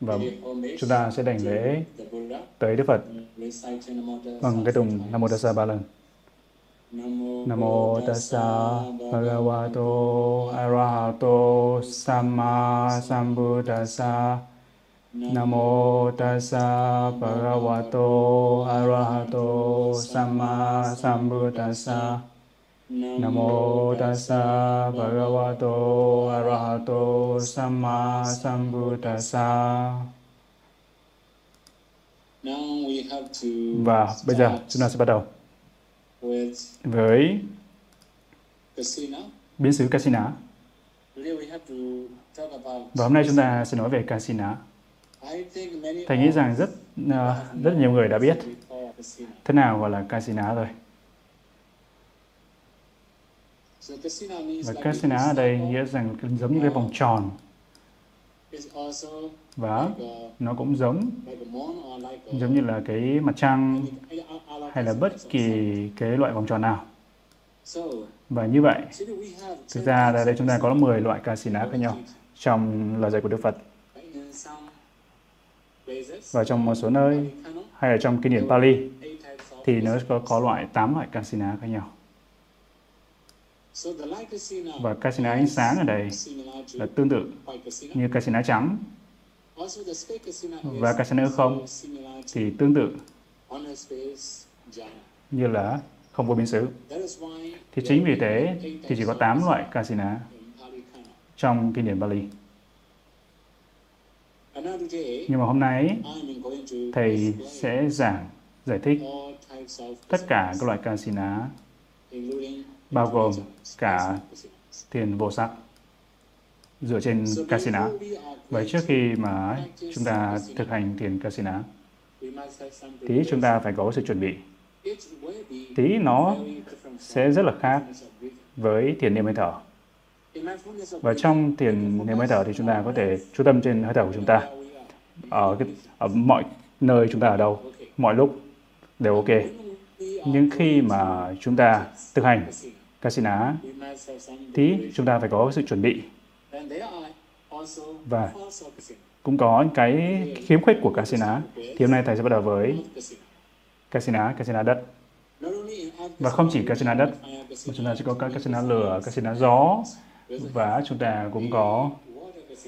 và chúng ta sẽ đảnh lễ tới Đức Phật bằng cái tùng Nam Mô Tassa ba lần. Nam mô tassa bhagavato arahato samma sambuddhassa. Nam mô tassa bhagavato arahato samma sambuddhassa. Nam mô tassa bhagavato arahato samma sambuddhassa. Và bây giờ chúng ta sẽ bắt đầu với biến xứ Kasina. Và hôm nay chúng ta sẽ nói về Kasina. Thầy nghĩ rằng rất uh, rất nhiều người đã biết thế nào gọi là Kasina rồi. Và Kasina ở đây nghĩa rằng giống như cái vòng tròn và nó cũng giống giống như là cái mặt trăng hay là bất kỳ cái loại vòng tròn nào. Và như vậy, thực ra ở đây chúng ta có 10 loại kasina khác nhau trong lời dạy của Đức Phật. Và trong một số nơi, hay là trong kinh điển Pali, thì nó có, có loại 8 loại kasina khác nhau. Và kasina ánh sáng ở đây là tương tự như kasina trắng. Và kasina không thì tương tự như là không vô biên xứ. Thì chính vì thế thì chỉ có 8 loại kasina trong kinh điển Bali. Nhưng mà hôm nay thầy sẽ giảng giải thích tất cả các loại kasina bao gồm cả thiền vô sắc dựa trên kasina. Vậy trước khi mà chúng ta thực hành thiền kasina thì chúng ta phải có sự chuẩn bị. Tí nó sẽ rất là khác với thiền niệm hơi thở. Và trong thiền niệm hơi thở thì chúng ta có thể chú tâm trên hơi thở của chúng ta ở, cái, ở mọi nơi chúng ta ở đâu, mọi lúc đều ok. Nhưng khi mà chúng ta thực hành Kasina thì chúng ta phải có sự chuẩn bị và cũng có cái khiếm khuyết của Kasina. Thì hôm nay thầy sẽ bắt đầu với Kasina, Kasina đất. Và không chỉ Kasina đất, mà chúng ta sẽ có các Kasina lửa, Kasina gió và chúng ta cũng có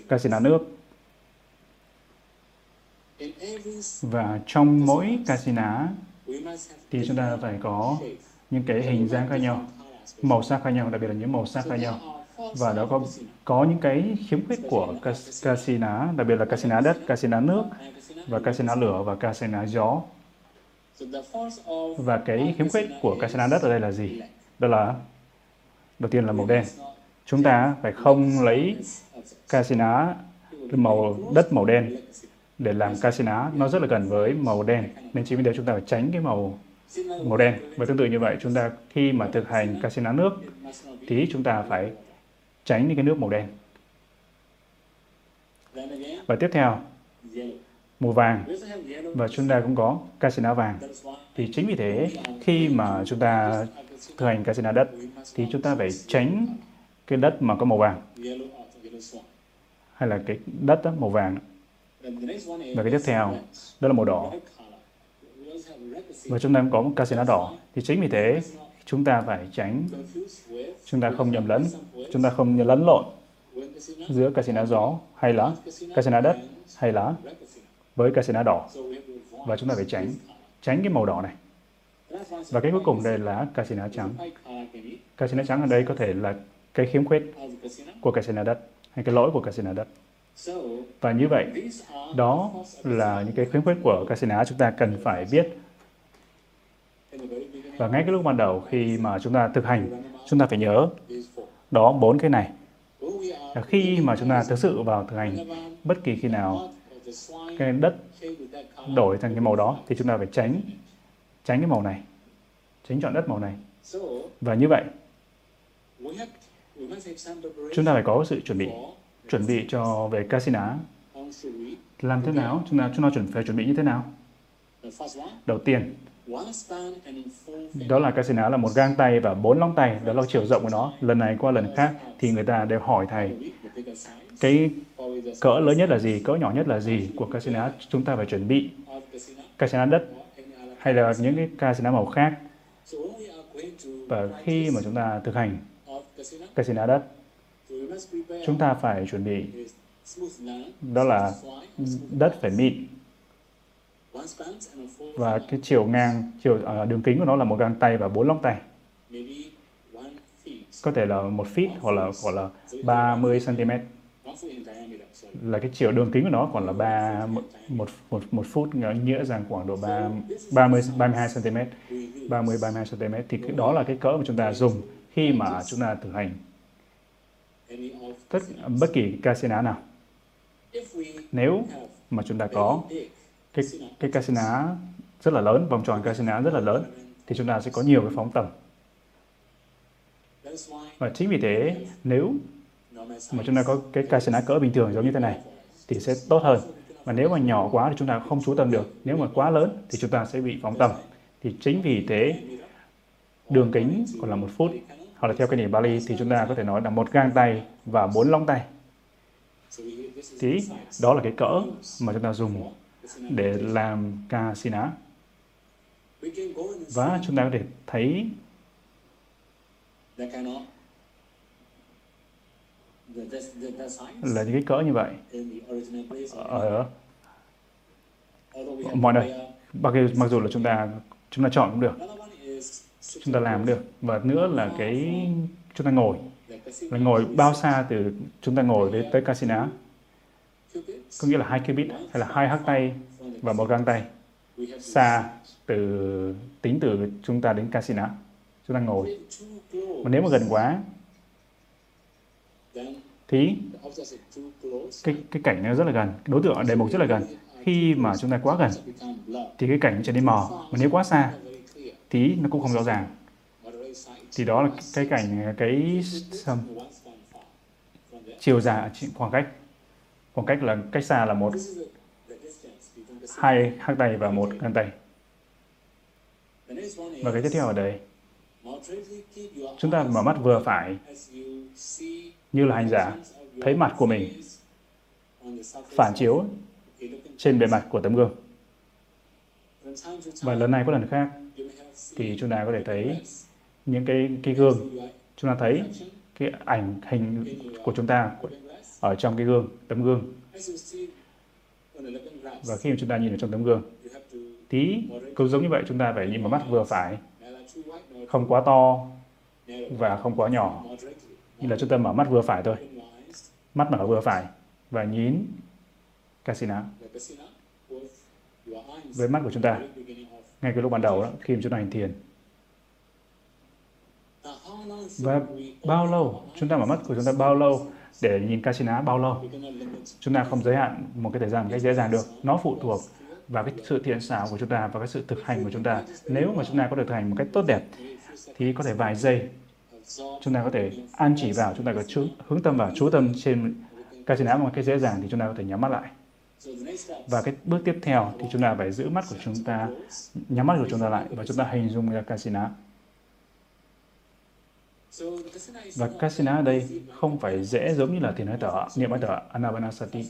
Kasina nước. Và trong mỗi Kasina thì chúng ta phải có những cái hình dáng khác nhau, màu sắc khác nhau, đặc biệt là những màu sắc khác nhau và đó có có những cái khiếm khuyết của casina, đặc biệt là casina đất, casina nước và casina lửa và casina gió. Và cái khiếm khuyết của casina đất ở đây là gì? Đó là đầu tiên là màu đen. Chúng ta phải không lấy casina màu đất màu đen để làm casina nó rất là gần với màu đen nên chính vì thế chúng ta phải tránh cái màu màu đen và tương tự như vậy chúng ta khi mà thực hành casino nước thì chúng ta phải tránh những cái nước màu đen. Và tiếp theo, màu vàng. Và chúng ta cũng có casino vàng. Thì chính vì thế, khi mà chúng ta thực hành casino đất, thì chúng ta phải tránh cái đất mà có màu vàng. Hay là cái đất đó, màu vàng. Và cái tiếp theo, đó là màu đỏ. Và chúng ta cũng có casino đỏ. Thì chính vì thế, chúng ta phải tránh. Chúng ta không nhầm lẫn chúng ta không nhầm lẫn lộn giữa casino gió hay là casino đất hay là với casino đỏ. Và chúng ta phải tránh tránh cái màu đỏ này. Và cái cuối cùng đây là casino trắng. Casino trắng ở đây có thể là cái khiếm khuyết của casino đất hay cái lỗi của casino đất. Và như vậy đó là những cái khiếm khuyết của casino. Chúng ta cần phải biết và ngay cái lúc ban đầu khi mà chúng ta thực hành, chúng ta phải nhớ đó bốn cái này. Khi mà chúng ta thực sự vào thực hành, bất kỳ khi nào cái đất đổi thành cái màu đó thì chúng ta phải tránh tránh cái màu này, tránh chọn đất màu này. Và như vậy, chúng ta phải có sự chuẩn bị, chuẩn bị cho về casina. Làm thế nào? Chúng ta chúng ta chuẩn phải chuẩn bị như thế nào? Đầu tiên, đó là casino là một gang tay và bốn lóng tay, đó là chiều rộng của nó. Lần này qua lần khác thì người ta đều hỏi thầy cái cỡ lớn nhất là gì, cỡ nhỏ nhất là gì của casino chúng ta phải chuẩn bị? Casino đất hay là những cái casino màu khác? Và khi mà chúng ta thực hành casino đất chúng ta phải chuẩn bị. Đó là đất phải mịn và cái chiều ngang chiều uh, đường kính của nó là một găng tay và bốn lóng tay. Có thể là một feet hoặc là hoặc là 30 cm là cái chiều đường kính của nó còn là ba một một một phút nghĩa rằng khoảng độ ba 30 32 cm 30 32 cm thì cái đó là cái cỡ mà chúng ta dùng khi mà chúng ta thực hành. Tất bất kỳ casino nào. Nếu mà chúng ta có cái cái casino rất là lớn, vòng tròn casino rất là lớn, thì chúng ta sẽ có nhiều cái phóng tầm. Và chính vì thế, nếu mà chúng ta có cái casino cỡ bình thường giống như thế này, thì sẽ tốt hơn. Và nếu mà nhỏ quá thì chúng ta không chú tâm được. Nếu mà quá lớn thì chúng ta sẽ bị phóng tầm. Thì chính vì thế, đường kính còn là một phút, hoặc là theo cái nỉ Bali thì chúng ta có thể nói là một gang tay và bốn lóng tay. Thì đó là cái cỡ mà chúng ta dùng để làm casino và chúng ta có thể thấy là những cái cỡ như vậy. Ở mọi nơi. Mặc dù, mặc dù là chúng ta chúng ta chọn cũng được. Chúng ta làm được. Và nữa là cái chúng ta ngồi. Là ngồi bao xa từ chúng ta ngồi đến tới casino có nghĩa là hai qubit hay là hai hắc tay và một găng tay xa từ, tính từ chúng ta đến casino chúng ta ngồi. Mà nếu mà gần quá, thì cái cái cảnh nó rất là gần. Đối tượng ở đề mục rất là gần. Khi mà chúng ta quá gần, thì cái cảnh trở nên mờ. Mà nếu quá xa, thì nó cũng không rõ ràng. Thì đó là cái cảnh, cái chiều dài khoảng cách khoảng cách là, cách xa là một. Hai hắc tay và một ngân tay. Và cái tiếp theo ở đây. Chúng ta mở mắt vừa phải, như là hành giả thấy mặt của mình, phản chiếu trên bề mặt của tấm gương. Và lần này có lần khác, thì chúng ta có thể thấy những cái cái gương. Chúng ta thấy cái ảnh hình của chúng ta ở trong cái gương tấm gương. Và khi mà chúng ta nhìn ở trong tấm gương tí cũng giống như vậy chúng ta phải nhìn vào mắt vừa phải. Không quá to và không quá nhỏ. Như là chúng ta mở mắt vừa phải thôi. Mắt mở vừa phải và nhìn casino. Với mắt của chúng ta ngay cái lúc ban đầu đó, khi mà chúng ta hành thiền. Và bao lâu? Chúng ta mở mắt của chúng ta bao lâu? Để nhìn casino bao lâu. Chúng ta không giới hạn một cái thời gian một cách dễ dàng được. Nó phụ thuộc vào cái sự thiện xảo của chúng ta và cái sự thực hành của chúng ta. Nếu mà chúng ta có được thực hành một cách tốt đẹp thì có thể vài giây chúng ta có thể an chỉ vào chúng ta có chú, hướng tâm vào chú tâm trên casino một cách dễ dàng thì chúng ta có thể nhắm mắt lại. Và cái bước tiếp theo thì chúng ta phải giữ mắt của chúng ta nhắm mắt của chúng ta lại và chúng ta hình dung ra casino và casino ở đây không phải dễ giống như là thiền hơi thở, niệm hơi thở Anapanasati.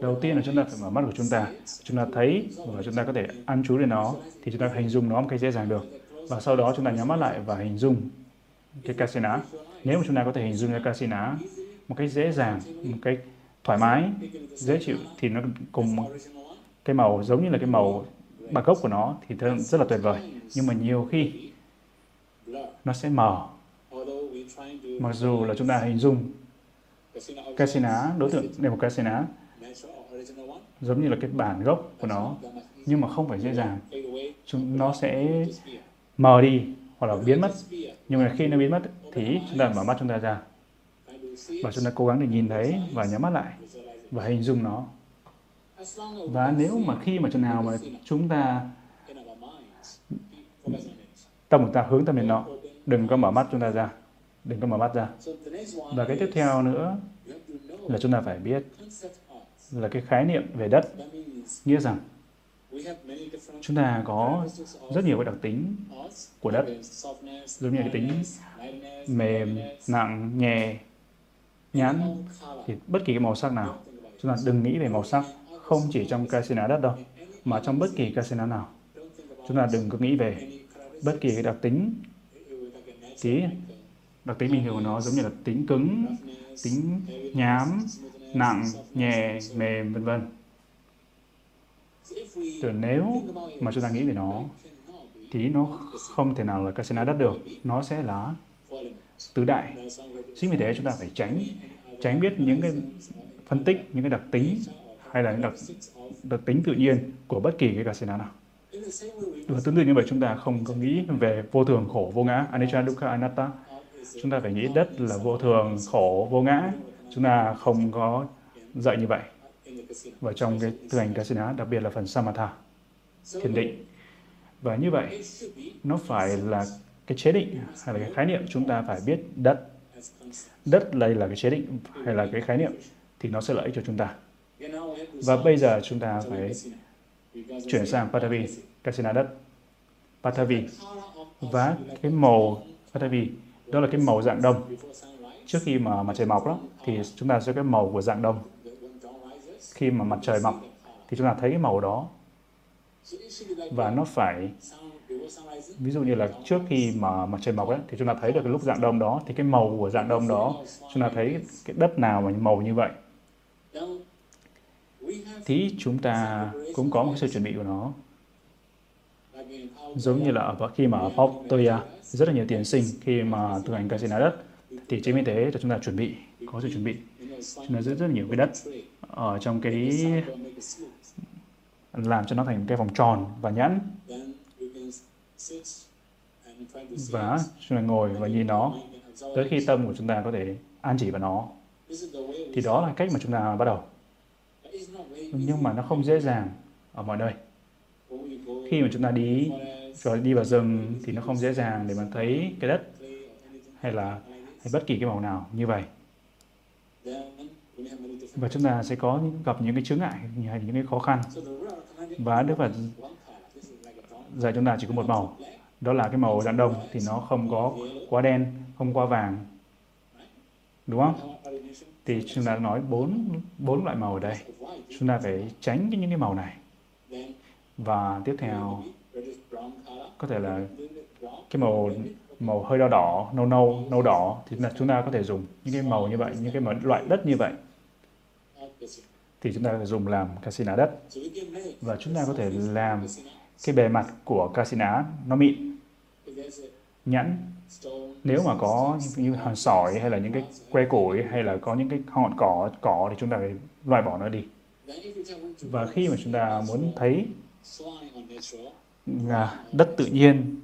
Đầu tiên là chúng ta phải mở mắt của chúng ta, chúng ta thấy và chúng ta có thể ăn chú đến nó, thì chúng ta hình dung nó một cách dễ dàng được. Và sau đó chúng ta nhắm mắt lại và hình dung cái casino. Nếu mà chúng ta có thể hình dung cái casino một cách dễ dàng, một cách thoải mái, dễ chịu, thì nó cùng cái màu giống như là cái màu bạc gốc của nó thì rất là tuyệt vời. Nhưng mà nhiều khi nó sẽ mờ Mặc dù là chúng ta hình dung casino, đối tượng này một casino, giống như là cái bản gốc của nó, nhưng mà không phải dễ dàng. Chúng nó sẽ mờ đi hoặc là biến mất. Nhưng mà khi nó biến mất thì chúng ta mở mắt chúng ta ra và chúng ta cố gắng để nhìn thấy và nhắm mắt lại và hình dung nó. Và nếu mà khi mà chỗ nào mà chúng ta tâm của ta hướng tâm đến nó, đừng có mở mắt chúng ta ra đừng có mở mắt ra. Và cái tiếp theo nữa là chúng ta phải biết là cái khái niệm về đất nghĩa rằng chúng ta có rất nhiều cái đặc tính của đất. Giống như cái tính mềm, nặng, nhẹ nhãn thì bất kỳ cái màu sắc nào. Chúng ta đừng nghĩ về màu sắc không chỉ trong casino đất đâu, mà trong bất kỳ casino nào. Chúng ta đừng có nghĩ về bất kỳ cái đặc tính. Tí đặc tính bình thường của nó giống như là tính cứng, tính nhám, nặng, nhẹ, mềm, vân vân. Từ nếu mà chúng ta nghĩ về nó, thì nó không thể nào là casino đắt được. Nó sẽ là tứ đại. Chính vì thế chúng ta phải tránh tránh biết những cái phân tích, những cái đặc tính hay là những đặc đặc tính tự nhiên của bất kỳ cái casino nào. Và tương tự như vậy chúng ta không có nghĩ về vô thường khổ vô ngã, anicca dukkha anatta chúng ta phải nghĩ đất là vô thường, khổ, vô ngã. Chúng ta không có dạy như vậy. Và trong cái thực hành Kasina đặc biệt là phần Samatha, thiền định. Và như vậy, nó phải là cái chế định hay là cái khái niệm chúng ta phải biết đất. Đất đây là cái chế định hay là cái khái niệm thì nó sẽ lợi ích cho chúng ta. Và bây giờ chúng ta phải chuyển sang Patavi Kasina đất. Patavi và cái màu Patavi đó là cái màu dạng đông. Trước khi mà mặt trời mọc đó thì chúng ta sẽ cái màu của dạng đông. Khi mà mặt trời mọc thì chúng ta thấy cái màu đó. Và nó phải ví dụ như là trước khi mà mặt trời mọc ấy, thì chúng ta thấy được cái lúc dạng đông đó thì cái màu của dạng đông đó chúng ta thấy cái đất nào mà màu như vậy. Thì chúng ta cũng có một sự chuẩn bị của nó. Giống như là ở khi mà ở Pop Toya rất là nhiều tiền sinh khi mà thực hành casino đất. Thì chính vì thế cho chúng ta chuẩn bị, có sự chuẩn bị. Chúng ta rất rất nhiều cái đất ở trong cái làm cho nó thành cái vòng tròn và nhẵn và chúng ta ngồi và nhìn nó tới khi tâm của chúng ta có thể an chỉ vào nó. Thì đó là cách mà chúng ta bắt đầu. Nhưng mà nó không dễ dàng ở mọi nơi. Khi mà chúng ta đi rồi đi vào rừng thì nó không dễ dàng để mà thấy cái đất hay là hay bất kỳ cái màu nào như vậy. Và chúng ta sẽ có gặp những cái chướng ngại, hay những cái khó khăn. Và Đức Phật dạy chúng ta chỉ có một màu, đó là cái màu dạng đông thì nó không có quá đen, không quá vàng. Đúng không? Thì chúng ta nói bốn bốn loại màu ở đây. Chúng ta phải tránh những cái màu này. Và tiếp theo có thể là cái màu màu hơi đỏ đỏ nâu nâu nâu đỏ thì là chúng ta có thể dùng những cái màu như vậy những cái loại đất như vậy. Thì chúng ta có thể dùng làm casina đất. Và chúng ta có thể làm cái bề mặt của casina nó mịn nhẵn. Nếu mà có như hòn sỏi hay là những cái que củi hay là có những cái ngọn cỏ cỏ thì chúng ta phải loại bỏ nó đi. Và khi mà chúng ta muốn thấy là đất tự nhiên.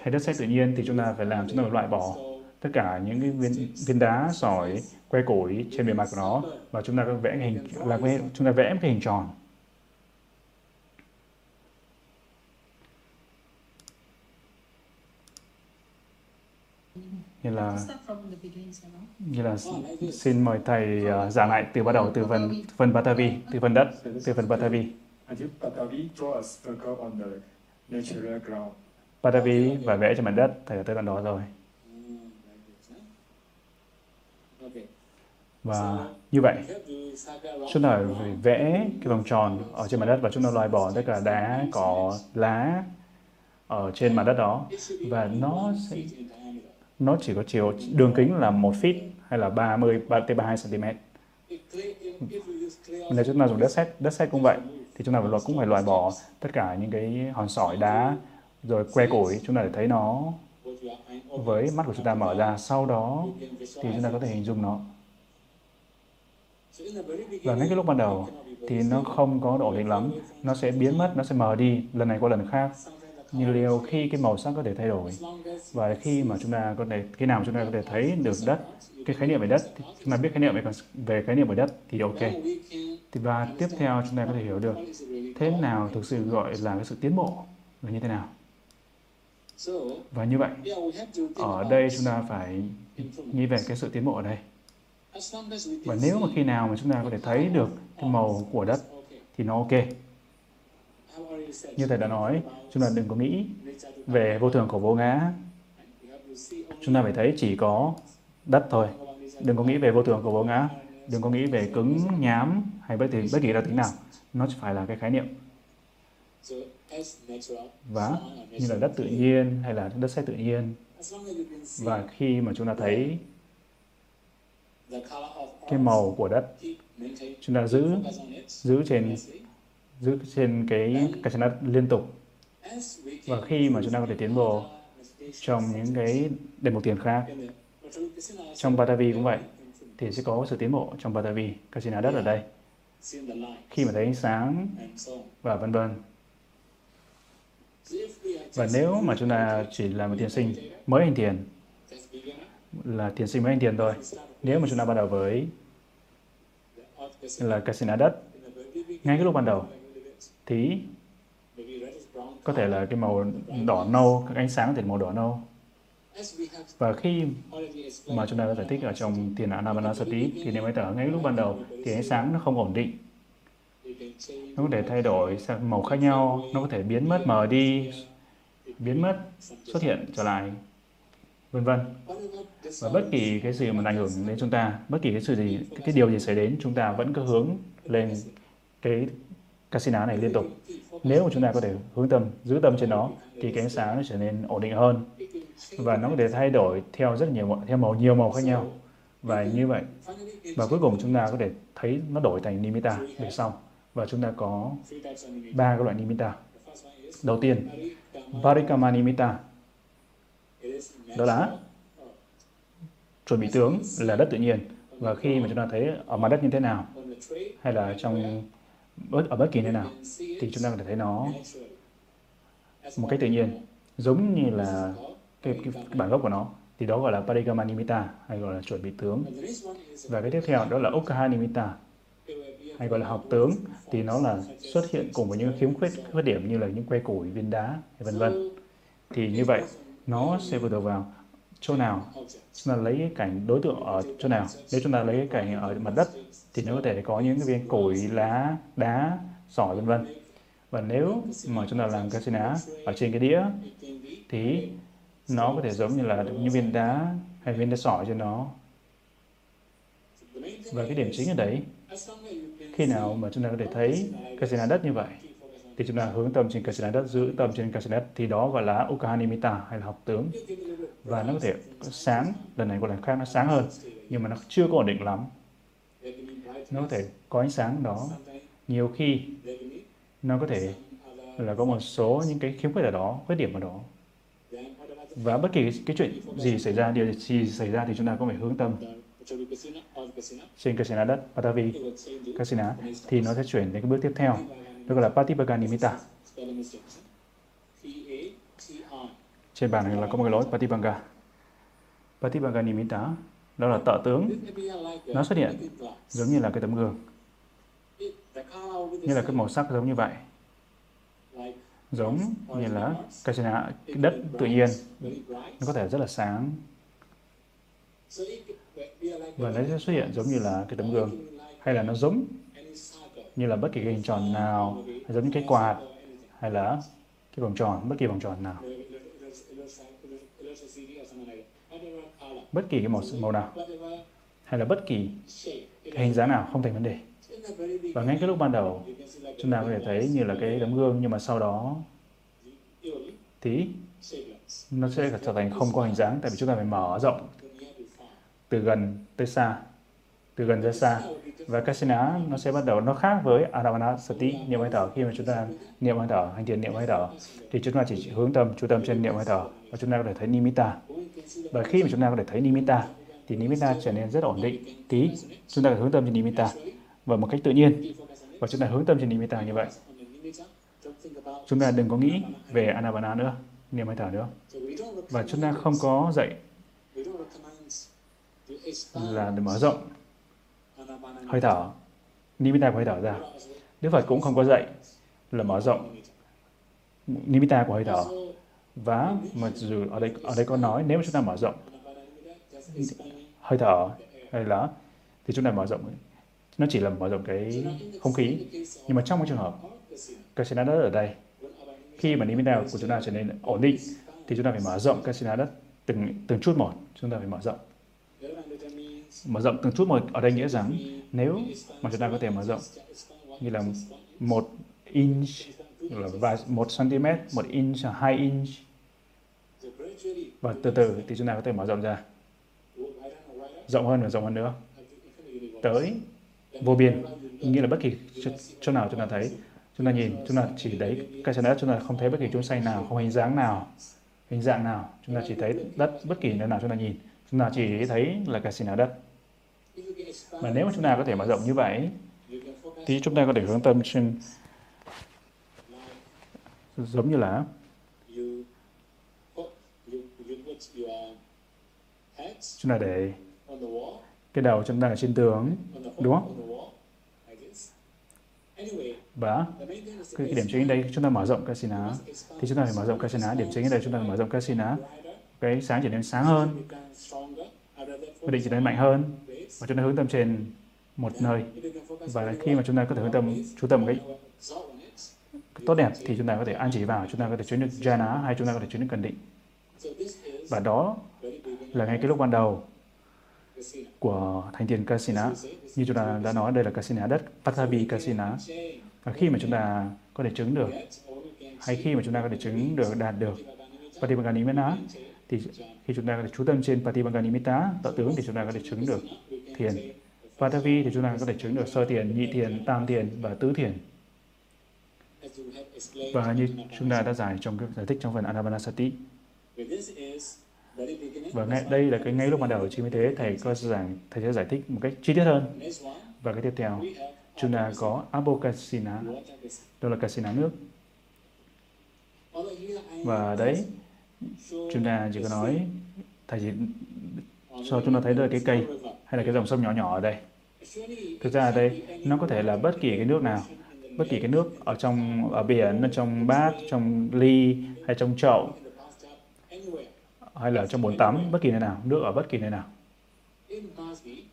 Hay đất sét tự nhiên thì chúng ta phải làm, chúng ta phải loại bỏ tất cả những cái viên viên đá, sỏi, que củi trên bề mặt của nó và chúng ta vẽ hình là chúng ta vẽ cái hình tròn. Như là như là xin mời thầy uh, giảng lại từ bắt đầu từ phần phần Batavi từ phần đất từ phần Batavi. Batavi và vẽ trên mặt đất thầy đã tới đoạn đó rồi. Và như vậy chúng ta phải vẽ cái vòng tròn ở trên mặt đất và chúng ta loại bỏ tất cả đá cỏ lá ở trên mặt đất đó. Và nó sẽ nó chỉ có chiều đường kính là một feet hay là 30 tới 32 cm. Nếu chúng ta dùng đất sét, đất sét cũng vậy, thì chúng ta phải cũng phải loại bỏ tất cả những cái hòn sỏi đá rồi que củi. Chúng ta để thấy nó với mắt của chúng ta mở ra. Sau đó thì chúng ta có thể hình dung nó. Và ngay cái lúc ban đầu thì nó không có độ hình lắm. Nó sẽ biến mất nó sẽ mờ đi. Lần này qua lần khác nhưng liều khi cái màu sắc có thể thay đổi. Và khi mà chúng ta có thể khi nào chúng ta có thể thấy được đất cái khái niệm về đất thì chúng ta biết khái niệm về, về khái niệm về đất thì ok. Thì và tiếp theo chúng ta có thể hiểu được thế nào thực sự gọi là cái sự tiến bộ là như thế nào. Và như vậy ở đây chúng ta phải nghĩ về cái sự tiến bộ ở đây. Và nếu mà khi nào mà chúng ta có thể thấy được cái màu của đất thì nó ok như thầy đã nói, chúng ta đừng có nghĩ về vô thường của vô ngã. Chúng ta phải thấy chỉ có đất thôi. Đừng có nghĩ về vô thường của vô ngã. Đừng có nghĩ về cứng, nhám hay bất kỳ bất kỳ đặc tính nào. Nó chỉ phải là cái khái niệm. Và như là đất tự nhiên hay là đất sét tự nhiên. Và khi mà chúng ta thấy cái màu của đất, chúng ta giữ giữ trên giữ trên cái cái chân đất liên tục. Và khi mà chúng ta có thể tiến bộ trong những cái đề mục tiền khác, trong Batavi cũng vậy, thì sẽ có sự tiến bộ trong Batavi Kasina đất ở đây. Khi mà thấy ánh sáng và vân vân. Và nếu mà chúng ta chỉ là một thiền sinh mới hành thiền là thiền sinh mới hành thiền thôi, nếu mà chúng ta bắt đầu với là casino đất ngay cái lúc ban đầu thì có thể là cái màu đỏ nâu cái ánh sáng có thể màu đỏ nâu. Và khi mà chúng ta đã giải thích ở trong thiền Anapanasati thì nếu máy thở ngay lúc ban đầu thì ánh sáng nó không ổn định. Nó có thể thay đổi sang màu khác nhau nó có thể biến mất mờ đi biến mất xuất hiện trở lại vân vân. Và bất kỳ cái gì mà ảnh hưởng đến chúng ta bất kỳ cái sự gì cái, cái điều gì xảy đến chúng ta vẫn cứ hướng lên cái casino này liên tục. Nếu mà chúng ta có thể hướng tâm, giữ tâm trên nó, thì cái ánh sáng nó trở nên ổn định hơn. Và nó có thể thay đổi theo rất nhiều theo màu, nhiều màu khác nhau. Và như vậy, và cuối cùng chúng ta có thể thấy nó đổi thành nimitta về sau. Và chúng ta có ba cái loại nimitta. Đầu tiên, varikama nimitta. Đó là chuẩn bị tướng là đất tự nhiên. Và khi mà chúng ta thấy ở mặt đất như thế nào, hay là trong ở bất kỳ nơi nào thì chúng ta có thể thấy nó một cách tự nhiên giống như là cái, cái, cái bản gốc của nó. Thì đó gọi là parigama nimitta hay gọi là chuẩn bị tướng. Và cái tiếp theo đó là Okaha nimitta hay gọi là học tướng. Thì nó là xuất hiện cùng với những khiếm khuyết khuyết điểm như là những que củi viên đá vân vân. Thì như vậy nó sẽ phụ thuộc vào chỗ nào? Chúng ta lấy cái cảnh đối tượng ở chỗ nào? Nếu chúng ta lấy cái cảnh ở mặt đất thì nó có thể có những cái viên củi, lá, đá, sỏi, vân vân. Và nếu mà chúng ta làm casina ở trên cái đĩa thì nó có thể giống như là những viên đá hay viên đá sỏi cho nó. Và cái điểm chính ở đấy, khi nào mà chúng ta có thể thấy casina đất như vậy thì chúng ta hướng tâm trên casino đất, giữ tâm trên casino đất thì đó gọi là ukahanimita hay là học tướng và nó có thể sáng, lần này qua lần khác nó sáng hơn, nhưng mà nó chưa có ổn định lắm. Nó có thể có ánh sáng đó. Nhiều khi nó có thể là có một số những cái khiếm khuyết ở đó, khuyết điểm ở đó. Và bất kỳ cái chuyện gì xảy ra, điều gì xảy ra thì chúng ta cũng phải hướng tâm. Trên Kasina đất, Patavi Kasina thì nó sẽ chuyển đến cái bước tiếp theo đó gọi là Patipaka Nimitta trên bàn là có một cái lỗi Patibanga. Patibanga Nimitta, đó là tợ tướng. Nó xuất hiện giống như là cái tấm gương. Như là cái màu sắc giống như vậy. Giống như là cái đất tự nhiên. Nó có thể rất là sáng. Và nó sẽ xuất hiện giống như là cái tấm gương. Hay là nó giống như là bất kỳ cái hình tròn nào, giống như cái quạt, hay là cái vòng tròn, bất kỳ vòng tròn nào. Bất kỳ cái màu màu nào, hay là bất kỳ cái hình dáng nào không thành vấn đề. Và ngay cái lúc ban đầu, chúng ta có thể thấy như là cái tấm gương, nhưng mà sau đó thì nó sẽ trở thành không có hình dáng, tại vì chúng ta phải mở rộng từ gần tới xa, từ gần ra xa. Và Kasina nó sẽ bắt đầu nó khác với Anapanasati niệm hơi thở. Khi mà chúng ta niệm hơi thở, hành thiền niệm hơi thở, thì chúng ta chỉ hướng tâm, chú tâm trên niệm hơi thở và chúng ta có thể thấy nimitta và khi mà chúng ta có thể thấy nimitta thì nimitta trở nên rất ổn định, tí. Chúng ta phải hướng tâm trên nimitta và một cách tự nhiên. Và chúng ta hướng tâm trên nimitta như vậy. Chúng ta đừng có nghĩ về anapana nữa niệm hơi thở nữa. Và chúng ta không có dạy là để mở rộng hơi thở. Nimitta của hơi thở ra. Đức Phật cũng không có dạy là mở rộng nimitta của hơi thở và mà dù ở đây ở đây có nói, nếu mà chúng ta mở rộng, hơi thở, hay là thì chúng ta mở rộng. Nó chỉ là mở rộng cái không khí. Nhưng mà trong cái trường hợp casino đất ở đây, khi mà nimitta của chúng ta trở nên ổn định, thì chúng ta phải mở rộng casino đất từng từng chút một. Chúng ta phải mở rộng. Mở rộng từng chút một ở đây nghĩa rằng, nếu mà chúng ta có thể mở rộng như là một inch là vài một cm một inch, hai inch và từ từ thì chúng ta có thể mở rộng ra. Rộng hơn và rộng hơn nữa. Tới vô biên, nghĩa là bất kỳ chỗ nào chúng ta thấy, chúng ta nhìn, chúng ta chỉ thấy cái đất, chúng ta không thấy bất kỳ chốn sanh nào, không hình dáng nào, hình dạng nào. Chúng ta chỉ thấy đất, bất kỳ nơi nào chúng ta nhìn. Chúng ta chỉ thấy là cái là đất. Mà nếu mà chúng ta có thể mở rộng như vậy, thì chúng ta có thể hướng tâm trên giống như là chúng ta để cái đầu chúng ta ở trên tường đúng không? và cái điểm chính đây chúng ta mở rộng casino. Thì chúng ta phải mở rộng casino. Điểm chính ở đây chúng ta phải mở rộng casino. cái sáng trở nên sáng hơn. Quyết định trở nên mạnh hơn. và chúng ta hướng tâm trên một nơi. và khi mà chúng ta có thể hướng tâm chú tâm cái tốt đẹp thì chúng ta có thể an chỉ vào chúng ta có thể chuyển được jhana hay chúng ta có thể chuyển được cần định và đó là ngay cái lúc ban đầu của thành tiền Kasina. Như chúng ta đã nói, đây là Kasina đất, Patavi Kasina. Và khi mà chúng ta có thể chứng được, hay khi mà chúng ta có thể chứng được, đạt được Patipanganimita, thì khi chúng ta có thể chú tâm trên Patipanganimita, tạo tướng, thì chúng ta có thể chứng được thiền. Patavi thì chúng ta có thể chứng được sơ thiền, nhị thiền, tam thiền và tứ thiền. Và như chúng ta đã giải trong cái giải thích trong phần Anapanasati. Và ngay đây là cái ngay lúc ban đầu chỉ mới thế thầy có giảng thầy sẽ giải thích một cách chi tiết hơn. Và cái tiếp theo chúng ta có Abokasina, đó là casina nước. Và đấy chúng ta chỉ có nói thầy chỉ cho chúng ta thấy đây cái cây hay là cái dòng sông nhỏ nhỏ ở đây. Thực ra ở đây nó có thể là bất kỳ cái nước nào bất kỳ cái nước ở trong ở biển, ở trong bát, trong ly hay trong chậu hay là trong bồn tắm, bất kỳ nơi nào, nước ở bất kỳ nơi nào.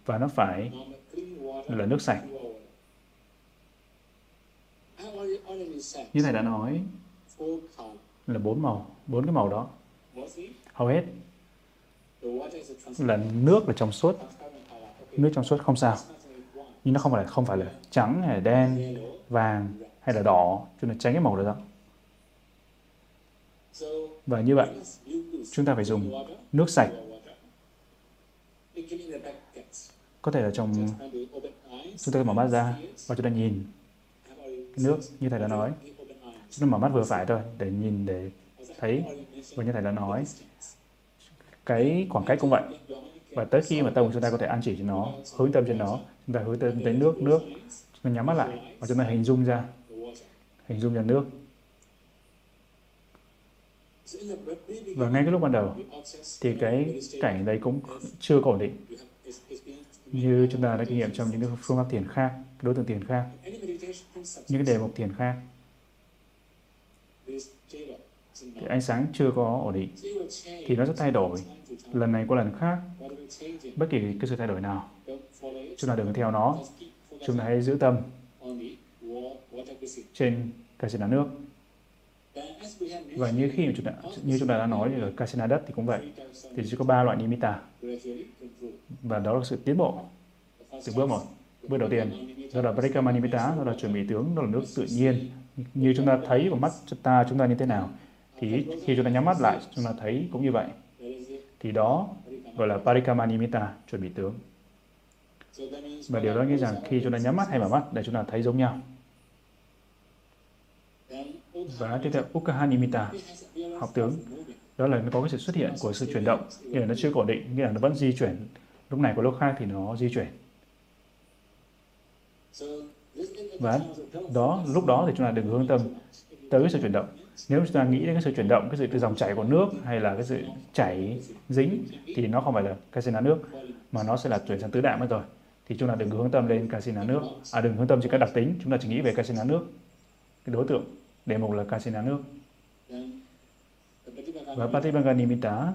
Và nó phải là nước sạch. Như thầy đã nói là bốn màu, bốn cái màu đó. Hầu hết là nước là trong suốt, nước trong suốt không sao. Nhưng nó không phải là không phải là trắng hay là đen, vàng hay là đỏ, cho nên tránh cái màu đó. đó. Và như vậy, chúng ta phải dùng nước sạch. Có thể là trong chúng ta mở mắt ra và chúng ta nhìn nước như thầy đã nói. Chúng ta mở mắt vừa phải thôi để nhìn để thấy và như thầy đã nói cái khoảng cách cũng vậy và tới khi mà tâm chúng ta có thể an chỉ cho nó hướng tâm trên nó chúng ta hướng tâm tới nước nước chúng ta nhắm mắt lại và chúng ta hình dung ra hình dung ra nước và ngay cái lúc ban đầu thì cái cảnh đấy cũng chưa có ổn định. Như chúng ta đã kinh nghiệm trong những cái phương pháp thiền khác, đối tượng thiền khác, những cái đề mục thiền khác. Thì ánh sáng chưa có ổn định thì nó sẽ thay đổi. Lần này qua lần khác bất kỳ cái sự thay đổi nào chúng ta đừng theo nó. Chúng ta hãy giữ tâm trên cái sự nước và như khi chúng ta như chúng ta đã nói ở Kasina đất thì cũng vậy. Thì chỉ có ba loại nimitta và đó là sự tiến bộ. Từ bước một, bước đầu tiên, đó là Parikama nimitta đó là chuẩn bị tướng, đó là nước tự nhiên. Như chúng ta thấy vào mắt chúng ta chúng ta như thế nào, thì khi chúng ta nhắm mắt lại, chúng ta thấy cũng như vậy. Thì đó gọi là Parikama nimitta chuẩn bị tướng. Và điều đó nghĩa rằng khi chúng ta nhắm mắt hay mở mắt để chúng ta thấy giống nhau và tiếp theo Ukahanimita, học tướng. Đó là nó có cái sự xuất hiện của sự chuyển động, nghĩa là nó chưa ổn định, nghĩa là nó vẫn di chuyển. Lúc này của lúc khác thì nó di chuyển. Và đó, lúc đó thì chúng ta đừng hướng tâm tới cái sự chuyển động. Nếu chúng ta nghĩ đến cái sự chuyển động, cái sự dòng chảy của nước hay là cái sự chảy dính thì nó không phải là casino nước mà nó sẽ là chuyển sang tứ đại mất rồi. Thì chúng ta đừng hướng tâm lên casino nước, à đừng hướng tâm trên các đặc tính, chúng ta chỉ nghĩ về casino nước, cái đối tượng đề mục là Kasina nước. Và Patibanga Nimitta,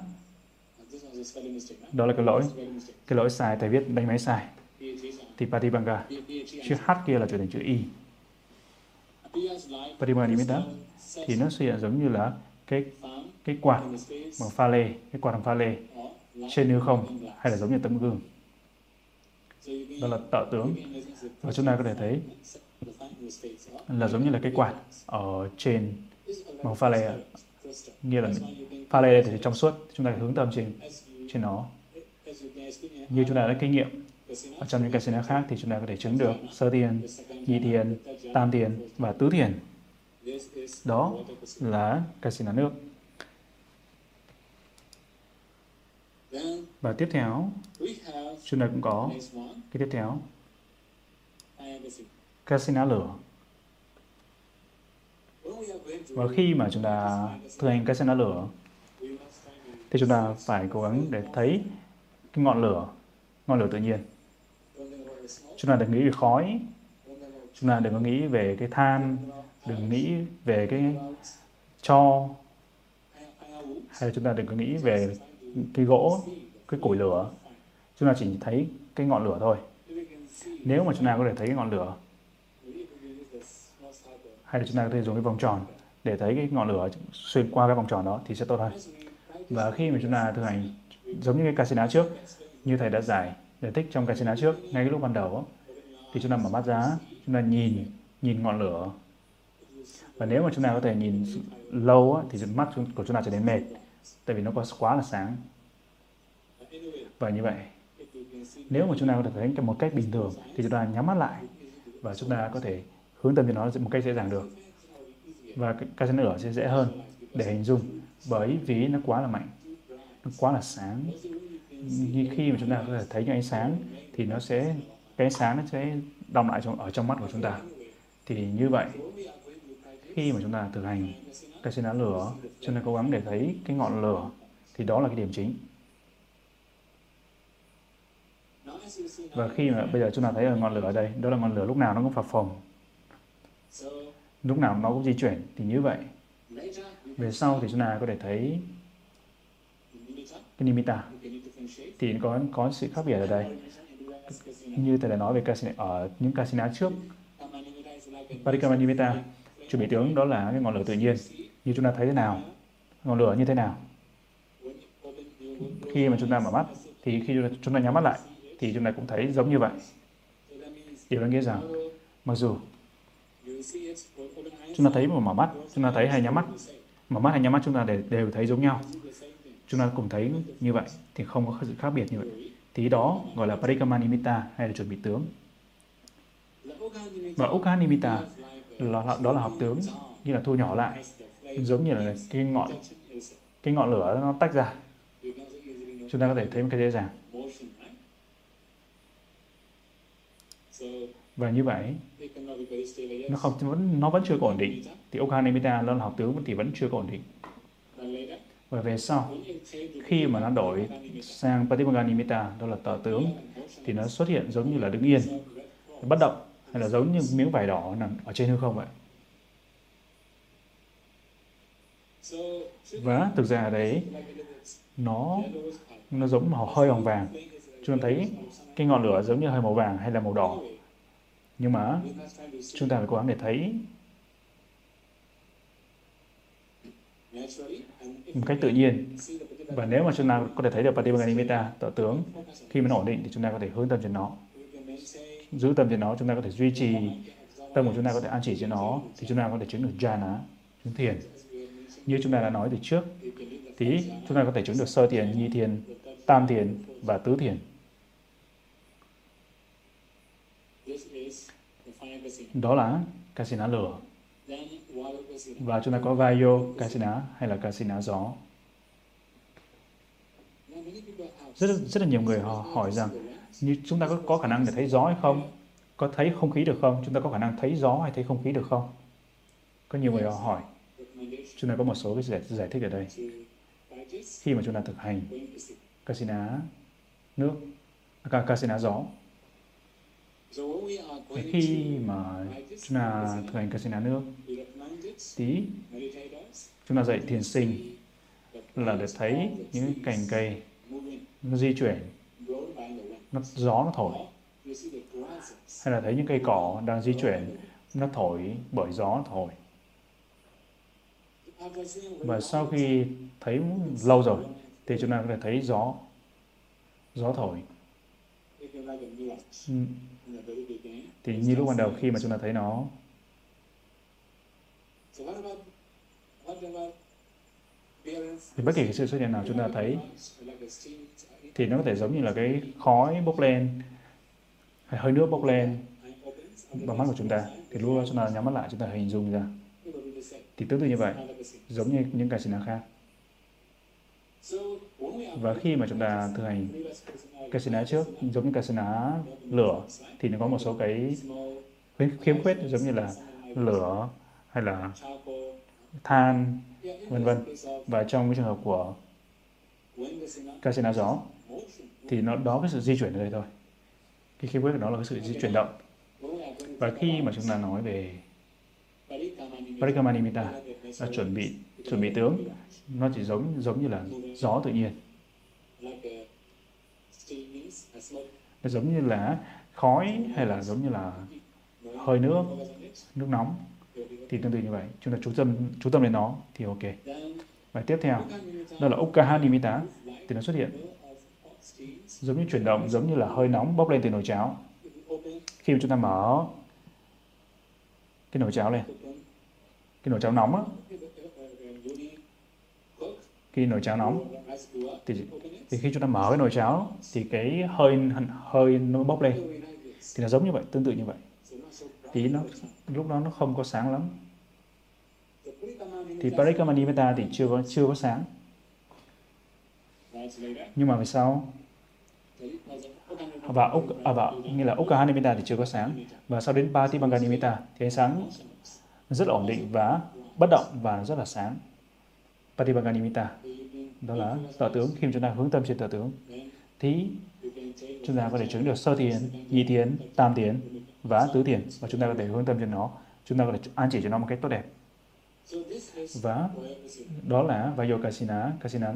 đó là cái lỗi, cái lỗi sai, thầy viết đánh máy sai. Thì Patibanga, chữ H kia là trở thành chữ Y. Patibanga Nimitta, thì nó sẽ giống như là cái cái quạt bằng pha lê cái quạt bằng pha lê. Trên hư không hay là giống như tấm gương. Đó là tợ tướng. và chúng ta có thể thấy là giống như là cái quạt ở trên màu pha lê nghĩa là pha lê thì trong suốt chúng ta hướng tâm trên trên nó như chúng ta đã kinh nghiệm ở trong những casino khác thì chúng ta có thể chứng được sơ tiền, nhị tiền, tam tiền và tứ tiền. Đó là casino nước. Và tiếp theo, chúng ta cũng có cái tiếp theo, casino lửa. Và khi mà chúng ta thực hành casino lửa, thì chúng ta phải cố gắng để thấy cái ngọn lửa, ngọn lửa tự nhiên. Chúng ta đừng nghĩ về khói, chúng ta đừng có nghĩ về cái than, đừng nghĩ về cái cho, hay là chúng ta đừng có nghĩ về cái gỗ, cái củi lửa. Chúng ta chỉ thấy cái ngọn lửa thôi. Nếu mà chúng ta có thể thấy cái ngọn lửa, hay là chúng ta có thể dùng cái vòng tròn để thấy cái ngọn lửa xuyên qua cái vòng tròn đó thì sẽ tốt hơn. Và khi mà chúng ta thực hành giống như cái casino trước, như thầy đã giải giải thích trong casino trước, ngay cái lúc ban đầu thì chúng ta mở mắt ra, chúng ta nhìn nhìn ngọn lửa. Và nếu mà chúng ta có thể nhìn lâu thì mắt của chúng ta trở nên mệt, tại vì nó có quá là sáng. Và như vậy, nếu mà chúng ta có thể thấy một cách bình thường thì chúng ta nhắm mắt lại và chúng ta có thể hướng tâm cho nó một cách dễ dàng được. Và cái lửa sẽ dễ hơn để hình dung bởi vì nó quá là mạnh, nó quá là sáng. Như khi mà chúng ta có thể thấy những ánh sáng thì nó sẽ cái ánh sáng nó sẽ đọng lại trong ở trong mắt của chúng ta. Thì như vậy khi mà chúng ta thực hành cái xin lửa, chúng ta cố gắng để thấy cái ngọn lửa thì đó là cái điểm chính. Và khi mà bây giờ chúng ta thấy ở ngọn lửa ở đây, đó là ngọn lửa lúc nào nó cũng phập phồng. Lúc nào nó cũng di chuyển. Thì như vậy, về sau thì chúng ta có thể thấy cái nimitta. Thì có có sự khác biệt ở đây. Như thầy đã nói về casino, ở những casino trước, parikama nimitta, chủ bị tướng đó là cái ngọn lửa tự nhiên. Như chúng ta thấy thế nào? Ngọn lửa như thế nào? Khi mà chúng ta mở mắt, thì khi chúng ta nhắm mắt lại, thì chúng ta cũng thấy giống như vậy. Điều đó nghĩa rằng, mặc dù chúng ta thấy một mở mắt, chúng ta thấy hay nhắm mắt, mở mắt hay nhắm mắt chúng ta đều, đều thấy giống nhau. Chúng ta cùng thấy như vậy, thì không có sự khác biệt như vậy. Thì đó gọi là Parikrama Nimitta hay là chuẩn bị tướng. Và Ukha Nimitta là, đó là học tướng như là thu nhỏ lại giống như là cái ngọn cái ngọn lửa nó tách ra chúng ta có thể thấy một cái dễ dàng và như vậy, nó không, vẫn, nó vẫn chưa có ổn định. Thì Okhanimita nó là học tướng thì vẫn chưa có ổn định. Và về sau, khi mà nó đổi sang Patipaganimita đó là tờ tướng, thì nó xuất hiện giống như là đứng yên, bất động, hay là giống như miếng vải đỏ nằm ở trên hư không vậy. Và thực ra đấy, nó nó giống màu hơi hồng vàng. Chúng ta thấy cái ngọn lửa giống như hơi màu vàng hay là màu đỏ nhưng mà chúng ta phải cố gắng để thấy một cách tự nhiên. Và nếu mà chúng ta có thể thấy được Patipanganimita, tọa tướng khi mà nó ổn định thì chúng ta có thể hướng tâm trên nó. Giữ tâm trên nó chúng ta có thể duy trì tâm của chúng ta có thể an chỉ trên nó thì chúng ta có thể chứng được jhana chứng thiền. Như chúng ta đã nói từ trước thì chúng ta có thể chứng được sơ thiền nhi thiền tam thiền và tứ thiền. Đó là casino lửa. Và chúng ta có vayo casino hay là casino gió. Rất rất là nhiều người họ hỏi rằng như chúng ta có, có khả năng để thấy gió hay không? Có thấy không khí được không? Chúng ta có khả năng thấy gió hay thấy không khí được không? Có nhiều người họ hỏi. Chúng ta có một số cái giải, giải thích ở đây. Khi mà chúng ta thực hành casino nước à, casino gió khi mà chúng ta thực hành casino nước, tí chúng ta dạy thiền sinh là để thấy những cành cây nó di chuyển, nó gió nó thổi. Hay là thấy những cây cỏ đang di chuyển, nó thổi bởi gió nó thổi. Và sau khi thấy lâu rồi, thì chúng ta có thể thấy gió gió thổi. Ừ thì như lúc ban đầu khi mà chúng ta thấy nó. Thì bất kỳ cái sự xuất hiện nào chúng ta thấy, thì nó có thể giống như là cái khói bốc lên, hay hơi nước bốc lên bằng mắt của chúng ta. Thì lúc đó chúng ta nhắm mắt lại, chúng ta hình dung ra. Thì tương tự như vậy, giống như những cái sinh năng khác và khi mà chúng ta thực hành casino trước, giống như casino lửa, thì nó có một số cái khiếm khuyết, giống như là lửa hay là than, vân vân. Và trong cái trường hợp của casino gió, thì nó đó cái sự di chuyển ở đây thôi. Cái khiếm khuyết của nó là cái sự di chuyển động. Và khi mà chúng ta nói về Parikramanimita là chuẩn bị chuẩn bị tướng. Nó chỉ giống giống như là gió tự nhiên. Nó giống như là khói hay là giống như là hơi nước nước nóng. Thì tương tự như vậy. Chúng ta chú tâm chú tâm đến nó thì ok. Và tiếp theo, đó là Ukkaha Nimitta thì nó xuất hiện. Giống như chuyển động, giống như là hơi nóng bốc lên từ nồi cháo. Khi mà chúng ta mở cái nồi cháo lên, cái nồi cháo nóng á khi nồi cháo nóng. Thì, thì khi chúng ta mở cái nồi cháo thì cái hơi hơi nó bốc lên. Thì nó giống như vậy tương tự như vậy. Thì nó lúc đó nó không có sáng lắm. Thì Parikamanipada thì chưa có chưa có sáng. Nhưng mà về sau và úc à, và nghĩa là Ukkahanimita thì chưa có sáng. Và sau đến Patipanganimita thì ánh sáng rất là ổn định và bất động và rất là sáng. Patipanganimita đó là tọa tướng khi chúng ta hướng tâm trên tọa tướng. Thì chúng ta có thể chứng được sơ tiền, nhị tiền, tam tiền và tứ tiền và chúng ta có thể hướng tâm trên nó. Chúng ta có thể an chỉ cho nó một cách tốt đẹp. Và đó là Vayokasina, Kasina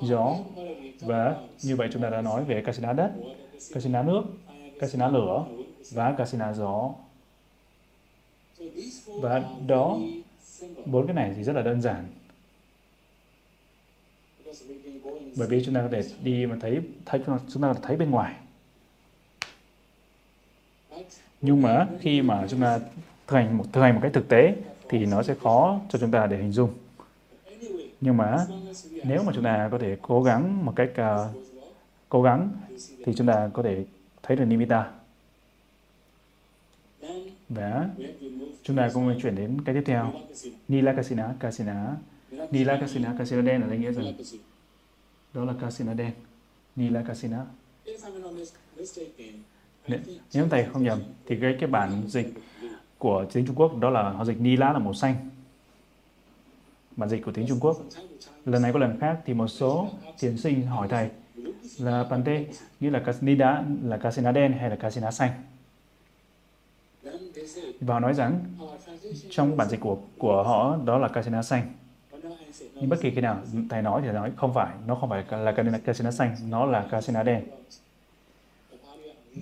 gió. Và như vậy chúng ta đã nói về Kasina đất, Kasina nước, Kasina lửa và Kasina gió. Và đó bốn cái này thì rất là đơn giản bởi vì chúng ta có thể đi mà thấy thấy chúng ta thấy bên ngoài. Nhưng mà khi mà chúng ta thực hành một thực hành một cách thực tế thì nó sẽ khó cho chúng ta để hình dung. Nhưng mà nếu mà chúng ta có thể cố gắng một cách uh, cố gắng thì chúng ta có thể thấy được nimitta. Và chúng ta cũng chuyển đến cái tiếp theo. Nila kasina kasina nila kasina kasina đen ở đây nghĩa rằng đó là kasina đen nila kasina nếu thầy không nhầm, thì cái cái bản dịch của tiếng Trung Quốc đó là họ dịch Nila là màu xanh. Bản dịch của tiếng Trung Quốc. Lần này có lần khác thì một số tiến sinh hỏi thầy là Pante như là Nida là Kasina đen hay là Kasina xanh? Và họ nói rằng trong bản dịch của của họ đó là Kasina xanh nhưng bất kỳ khi nào thầy nói thì thầy nói không phải nó không phải là Kasina xanh nó là Kasina đen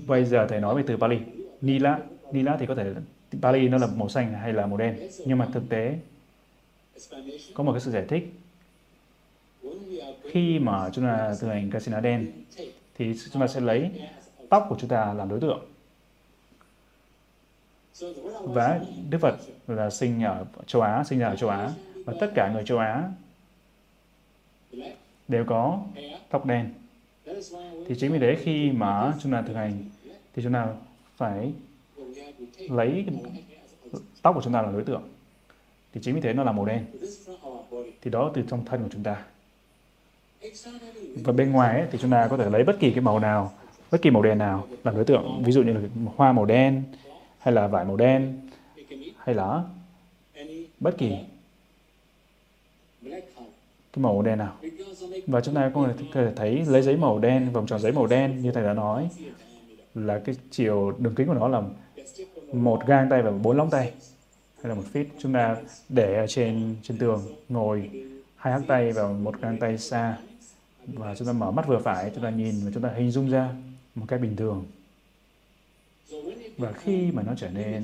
bây giờ thầy nói về từ Pali. Nila Nila thì có thể Pali nó là màu xanh hay là màu đen. Nhưng mà thực tế có một cái sự giải thích. Khi mà chúng ta thực hành casino đen thì chúng ta sẽ lấy tóc của chúng ta làm đối tượng. Và Đức Phật là sinh ở châu Á, sinh ra ở châu Á và tất cả người châu Á đều có tóc đen. Thì chính vì thế khi mà chúng ta thực hành thì chúng ta phải lấy tóc của chúng ta là đối tượng. Thì chính vì thế nó là màu đen. Thì đó từ trong thân của chúng ta. Và bên ngoài ấy, thì chúng ta có thể lấy bất kỳ cái màu nào bất kỳ màu đen nào làm đối tượng. Ví dụ như là hoa màu đen hay là vải màu đen hay là bất kỳ cái màu đen nào? Và chúng ta có thể thấy lấy giấy màu đen, vòng tròn giấy màu đen như thầy đã nói, là cái chiều đường kính của nó là một gang tay và bốn lóng tay. Hay là một feet. Chúng ta để ở trên trên tường, ngồi hai hắc tay và một gang tay xa. Và chúng ta mở mắt vừa phải, chúng ta nhìn và chúng ta hình dung ra một cách bình thường. Và khi mà nó trở nên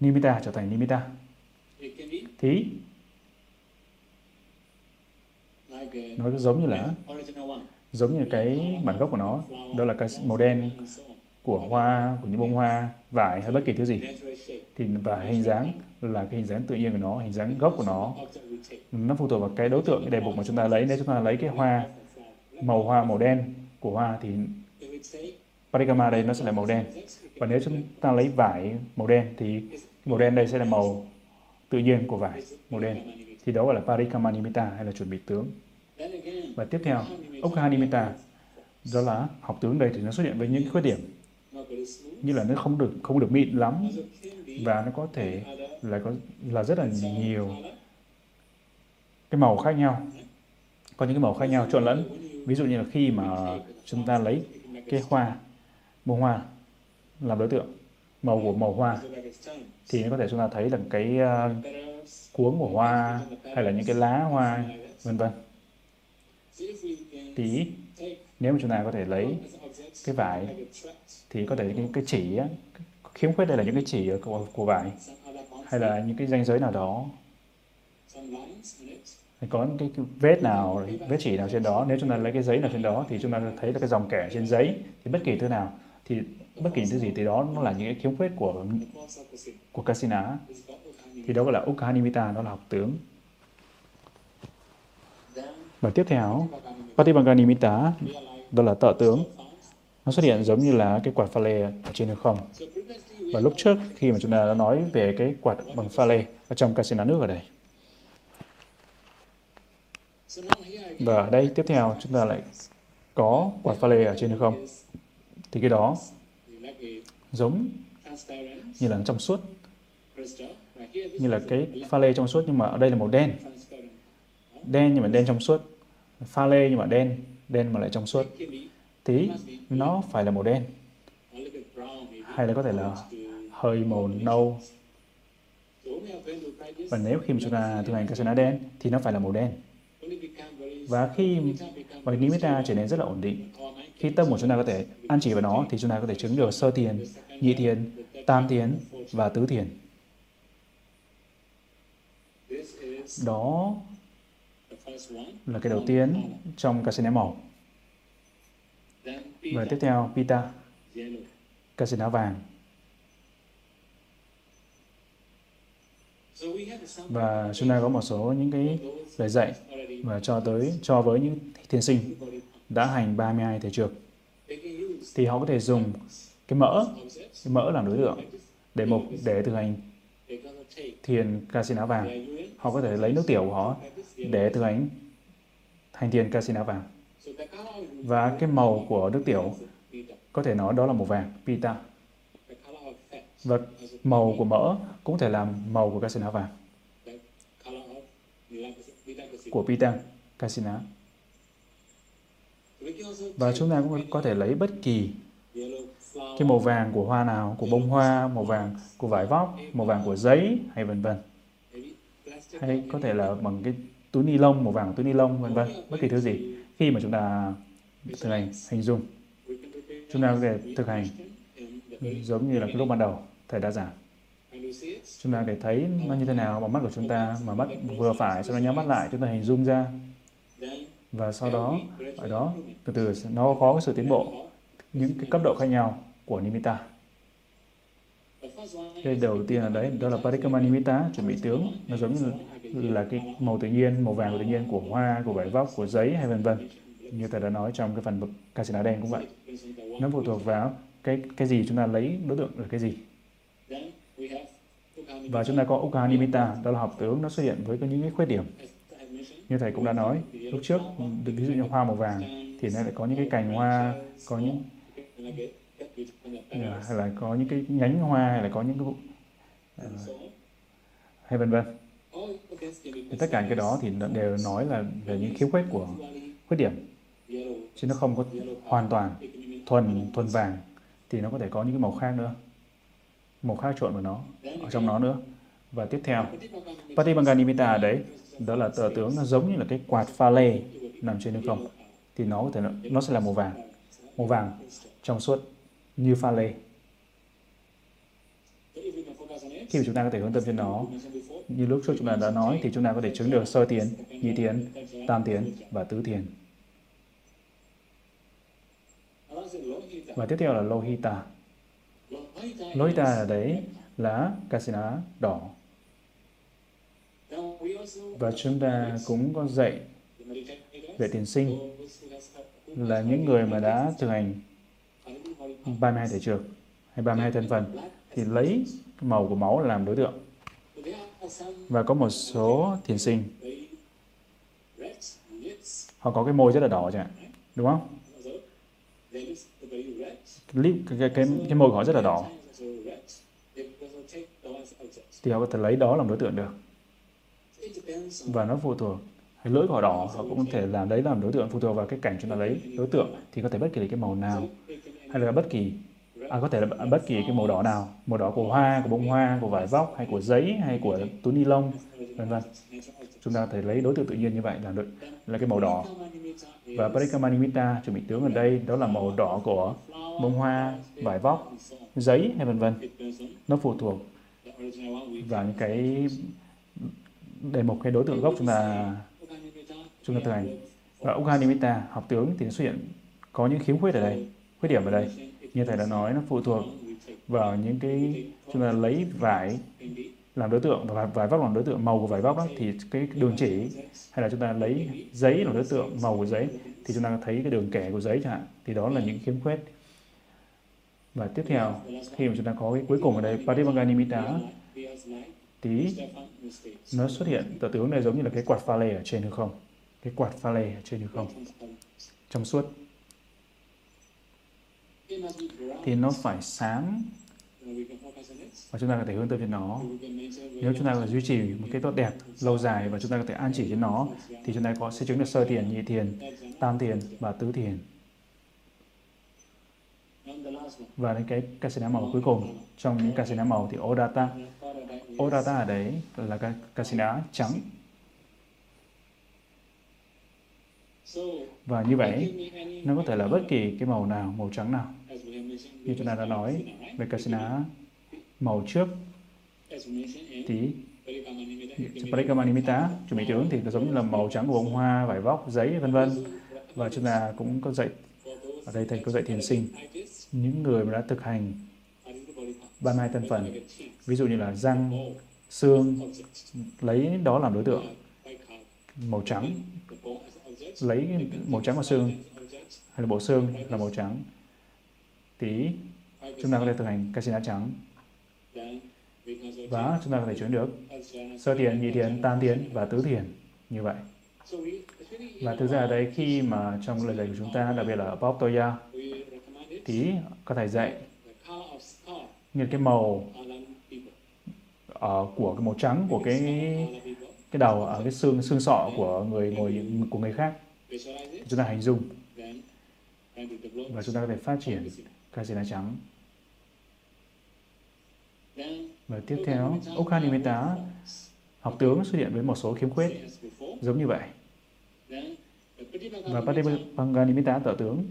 nimitta, trở thành nimitta, thì nó giống như là giống như cái bản gốc của nó. Đó là cái màu đen của hoa, của những bông hoa, vải hay bất kỳ thứ gì. Thì và hình dáng là cái hình dáng tự nhiên của nó, hình dáng gốc của nó. Nó phụ thuộc vào cái đối tượng, cái đề mục mà chúng ta lấy. Nếu chúng ta lấy cái hoa, màu hoa, màu đen của hoa thì parikama đây nó sẽ là màu đen. Và nếu chúng ta lấy vải màu đen thì màu đen đây sẽ là màu tự nhiên của vải màu đen. Thì đó gọi là parikama nimitta hay là chuẩn bị tướng và tiếp theo ukha nimitta đó là học tướng đây thì nó xuất hiện với những khuyết điểm. Như là nó không được không được mịn lắm. Và nó có thể là có là rất là nhiều cái màu khác nhau. Có những cái màu khác nhau trộn lẫn. Ví dụ như là khi mà chúng ta lấy cái hoa bông hoa làm đối tượng màu của màu hoa thì có thể chúng ta thấy là cái uh, cuống của hoa hay là những cái lá hoa vân vân thì nếu mà chúng ta có thể lấy cái vải thì có thể những cái chỉ á, khiếm khuyết đây là những cái chỉ của, của vải hay là những cái ranh giới nào đó. Có những cái, cái vết nào vết chỉ nào trên đó. Nếu chúng ta lấy cái giấy nào trên đó thì chúng ta thấy là cái dòng kẻ trên giấy thì bất kỳ thứ nào thì bất kỳ thứ gì thì đó nó là những cái khiếm khuyết của của Kasina. Thì đó gọi là Ukhanimita đó là học tướng và tiếp theo Patibhaganimita đó là tợ tướng. Nó xuất hiện giống như là cái quạt pha lê ở trên hư không. Và lúc trước, khi mà chúng ta đã nói về cái quạt bằng pha lê ở trong casino nước ở đây. Và ở đây, tiếp theo, chúng ta lại có quạt pha lê ở trên hư không. Thì cái đó giống như là trong suốt. Như là cái pha lê trong suốt, nhưng mà ở đây là màu đen. Đen nhưng mà đen trong suốt pha lê nhưng mà đen đen mà lại trong suốt. Tí nó phải là màu đen. Hay là có thể là hơi màu nâu. và nếu khi mà chúng ta thực hành kasana đen thì nó phải là màu đen. Và khi mà nimitta trở nên rất là ổn định. khi tâm của chúng ta có thể an chỉ vào nó thì chúng ta có thể chứng được sơ thiền nhị thiền tam thiền và tứ thiền đó là cái đầu tiên trong casino màu. Và tiếp theo, pita casino vàng. Và chúng ta có một số những cái lời dạy và cho tới, cho với những thiền sinh đã hành 32 thể trược thì họ có thể dùng cái mỡ cái mỡ làm đối tượng, để mục, để thực hành thiền casino vàng. Họ có thể lấy nước tiểu của họ để thực hành thành thiền casino vàng. Và cái màu của nước tiểu, có thể nói đó là màu vàng, pita. Và màu của mỡ cũng thể làm màu của casino vàng. Của pita casino và chúng ta cũng có thể lấy bất kỳ cái màu vàng của hoa nào, của bông hoa, màu vàng của vải vóc, màu vàng của giấy hay vân vân. Hay có thể là bằng cái túi ni lông, màu vàng của túi ni lông vân vân, bất kỳ thứ gì. Khi mà chúng ta thực hành hình dung, chúng ta có thể thực hành giống như là cái lúc ban đầu thầy đã giảng. Chúng ta để thấy nó như thế nào bằng mắt của chúng ta, mà mắt vừa phải, sau đó nhắm mắt lại, chúng ta hình dung ra và sau đó ở đó từ từ nó có cái sự tiến bộ những cái cấp độ khác nhau của nimitta cái đầu tiên là đấy, đó là parikama nimitta chuẩn bị tướng. Nó giống như là cái màu tự nhiên, màu vàng tự nhiên, của hoa, của vải vóc, của giấy hay vân vân. Như ta đã nói trong cái phần casino đen cũng vậy. Nó phụ thuộc vào cái cái gì chúng ta lấy, đối tượng là cái gì. Và chúng ta có ukha nimitta đó là học tướng, nó xuất hiện với những cái khuyết điểm. Như thầy cũng đã nói, lúc trước, ví dụ như hoa màu vàng thì nó lại có những cái cành hoa, có những hay là có những cái nhánh hoa hay là có những cái uh, hay vân vân. Thì tất cả cái đó thì đều nói là về những khiếm khuyết của khuyết điểm. Chứ nó không có hoàn toàn thuần thuần vàng thì nó có thể có những cái màu khác nữa. Màu khác trộn vào nó ở trong nó nữa. Và tiếp theo Patibanganimita đấy đó là tờ tướng nó giống như là cái quạt pha lê nằm trên hư không? Thì nó có thể nó sẽ là màu vàng. Màu vàng trong suốt như pha lê. Khi mà chúng ta có thể hướng tâm trên nó như lúc trước chúng ta đã nói thì chúng ta có thể chứng được sơ tiền nhị tiền tam tiền và tứ tiền và tiếp theo là lohita. Lohita là đấy lá casina đỏ. Và chúng ta cũng có dạy về tiền sinh là những người mà đã thực hành 32 thể trường hay 32 thành phần thì lấy màu của máu làm đối tượng. Và có một số thiền sinh họ có cái môi rất là đỏ chẳng hạn, đúng không? Cái, cái, cái, cái môi của họ rất là đỏ. Thì họ có thể lấy đó làm đối tượng được. Và nó phụ thuộc cái lưỡi của họ đỏ họ cũng có thể làm đấy làm đối tượng phụ thuộc vào cái cảnh chúng ta lấy đối tượng thì có thể bất kỳ cái màu nào hay là bất kỳ à, có thể là bất kỳ cái màu đỏ nào màu đỏ của hoa của bông hoa của vải vóc hay của giấy hay của túi ni lông vân vân. Chúng ta có thể lấy đối tượng tự nhiên như vậy là được là cái màu đỏ. Và Parikramanimita chuẩn bị tướng ở đây đó là màu đỏ của bông hoa vải vóc giấy hay vân vân. Nó phụ thuộc vào những cái đề mục cái đối tượng gốc chúng ta chúng ta thực hành. Và Uganimita học tướng thì xuất hiện có những khiếm khuyết ở đây khuyết điểm ở đây. Như thầy đã nói, nó phụ thuộc vào những cái, chúng ta lấy vải làm đối tượng và vải vóc làm đối tượng, màu của vải vóc đó thì cái đường chỉ, hay là chúng ta lấy giấy làm đối tượng, màu của giấy, thì chúng ta thấy cái đường kẻ của giấy chẳng hạn, thì đó là những khiếm khuyết. Và tiếp theo, khi mà chúng ta có cái cuối cùng ở đây Patibhaganimita tí, nó xuất hiện tự tướng này giống như là cái quạt pha lê ở trên hư không? Cái quạt pha lê ở trên hư không? Trong suốt thì nó phải sáng. Và chúng ta có thể hướng tới trên nó. Nếu chúng ta có duy trì một cái tốt đẹp lâu dài và chúng ta có thể an chỉ trên nó, thì chúng ta có sẽ chứng được sơ tiền, nhị tiền, tam tiền và tứ tiền. Và đến cái casino màu cuối cùng, trong những casino màu thì Odata. Odata ở đấy là cái casino trắng. Và như vậy nó có thể là bất kỳ cái màu nào màu trắng nào. Như chúng ta đã nói về kasina màu trước thì Parikamanimita, chuẩn bị tướng thì nó giống như là màu trắng của bông hoa vải vóc giấy vân vân. Và chúng ta cũng có dạy ở đây thầy có dạy thiền sinh những người mà đã thực hành ban hai thân phần ví dụ như là răng xương lấy đó làm đối tượng màu trắng lấy màu trắng của xương hay là bộ xương là màu trắng thì chúng ta có thể thực hành casino trắng và chúng ta có thể chuyển được sơ tiền, nhị tiền, tam tiền và tứ tiền như vậy. Và thực ra ở đây khi mà trong lời dạy của chúng ta, đặc biệt là ở Bob Toya, thì có thể dạy như cái màu ở của cái màu trắng của cái cái đầu ở cái xương xương sọ của người ngồi, của người khác. Chúng ta hình dung. Và chúng ta có thể phát triển casino trắng. Và tiếp theo Ukhanimita học tướng xuất hiện với một số khiếm khuyết giống như vậy. Và Patipanganimita tợ tướng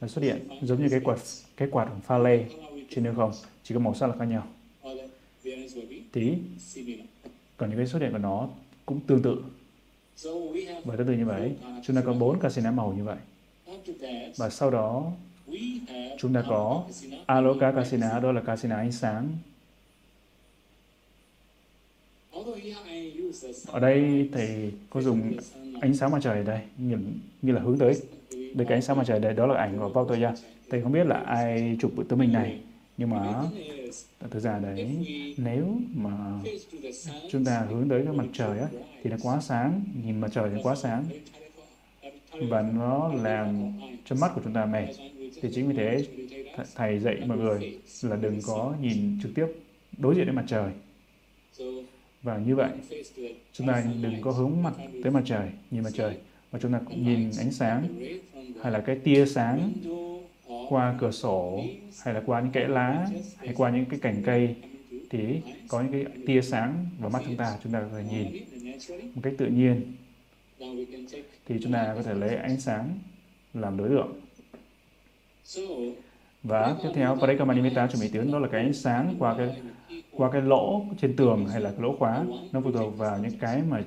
là xuất hiện giống như cái quạt cái quạt pha lê trên đường không chỉ có màu sắc là khác nhau tí còn những cái xuất hiện của nó cũng tương tự. Và tương tự như vậy chúng ta có bốn casino màu như vậy. Và sau đó chúng ta có aloka casino đó là casino ánh sáng. Ở đây thầy có dùng ánh sáng mặt trời ở đây như, như là hướng tới. Đây cái ánh sáng mặt trời đây đó là ảnh của Pautoya thầy không biết là ai chụp bức tấm hình này nhưng mà thực ra đấy nếu mà chúng ta hướng tới cái mặt trời á, thì nó quá sáng. Nhìn mặt trời thì quá sáng. Và nó làm cho mắt của chúng ta mệt. Thì chính vì thế thầy dạy mọi người là đừng có nhìn trực tiếp đối diện với mặt trời. Và như vậy chúng ta đừng có hướng mặt tới mặt trời nhìn mặt trời. Mà chúng ta cũng nhìn ánh sáng hay là cái tia sáng qua cửa sổ, hay là qua những cái lá, hay qua những cái cành cây, thì có những cái tia sáng vào mắt chúng ta chúng ta có thể nhìn một cách tự nhiên. Thì chúng ta có thể lấy ánh sáng làm đối tượng. Và tiếp theo Parikamanimita chuẩn bị tướng đó là cái ánh sáng qua cái qua cái lỗ trên tường hay là cái lỗ khóa, nó phụ thuộc vào những cái mà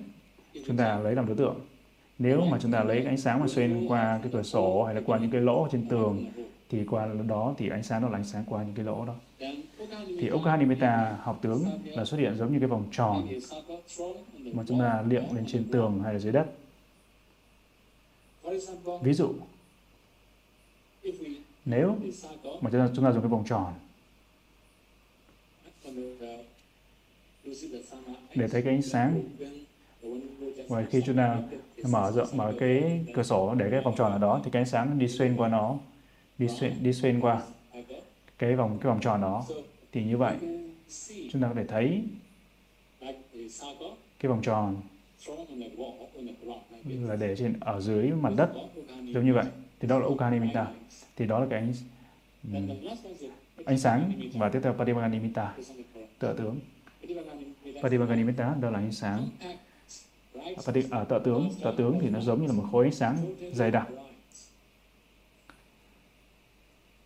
chúng ta lấy làm đối tượng. Nếu mà chúng ta lấy ánh sáng mà xuyên qua cái cửa sổ hay là qua những cái lỗ trên tường thì qua đó thì ánh sáng nó là ánh sáng qua những cái lỗ đó. Thì Okanimeta học tướng là xuất hiện giống như cái vòng tròn mà chúng ta liệm lên trên tường hay là dưới đất. Ví dụ nếu mà chúng ta, chúng ta dùng cái vòng tròn để thấy cái ánh sáng. và khi chúng ta mở rộng mở cái cửa sổ để cái vòng tròn ở đó thì cái ánh sáng đi xuyên qua nó đi xuyên đi xuyên qua cái vòng cái vòng tròn đó. Thì như vậy chúng ta có thể thấy cái vòng tròn là để trên ở dưới mặt đất. Giống như vậy. Thì đó là Ukanimita thì đó là cái ánh ánh sáng và tiếp theo Patibaganimita tựa tướng. Patibaganimita đó là ánh sáng. Pati, ở tựa tướng. Tựa tướng thì nó giống như là một khối ánh sáng dày đặc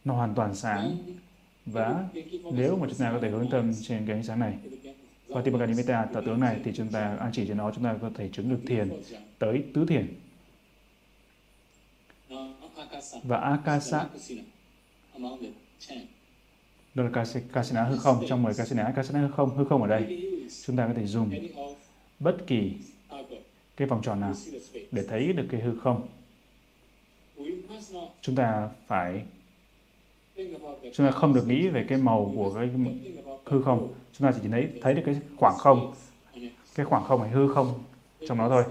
nó hoàn toàn sáng. Và nếu mà chúng ta có thể hướng tâm trên cái ánh sáng này, và Patipaganimita tạo tướng này, thì chúng ta an chỉ cho nó, chúng ta có thể chứng được thiền tới tứ thiền. Và Akasa, đó là Kasina hư không. Trong 10 Kasina Kasina hư không hư không ở đây. Chúng ta có thể dùng bất kỳ cái vòng tròn nào để thấy được cái hư không. Chúng ta phải chúng ta không được nghĩ về cái màu của cái hư không. Chúng ta chỉ thấy thấy được cái khoảng không. Cái khoảng không hay hư không trong nó thôi.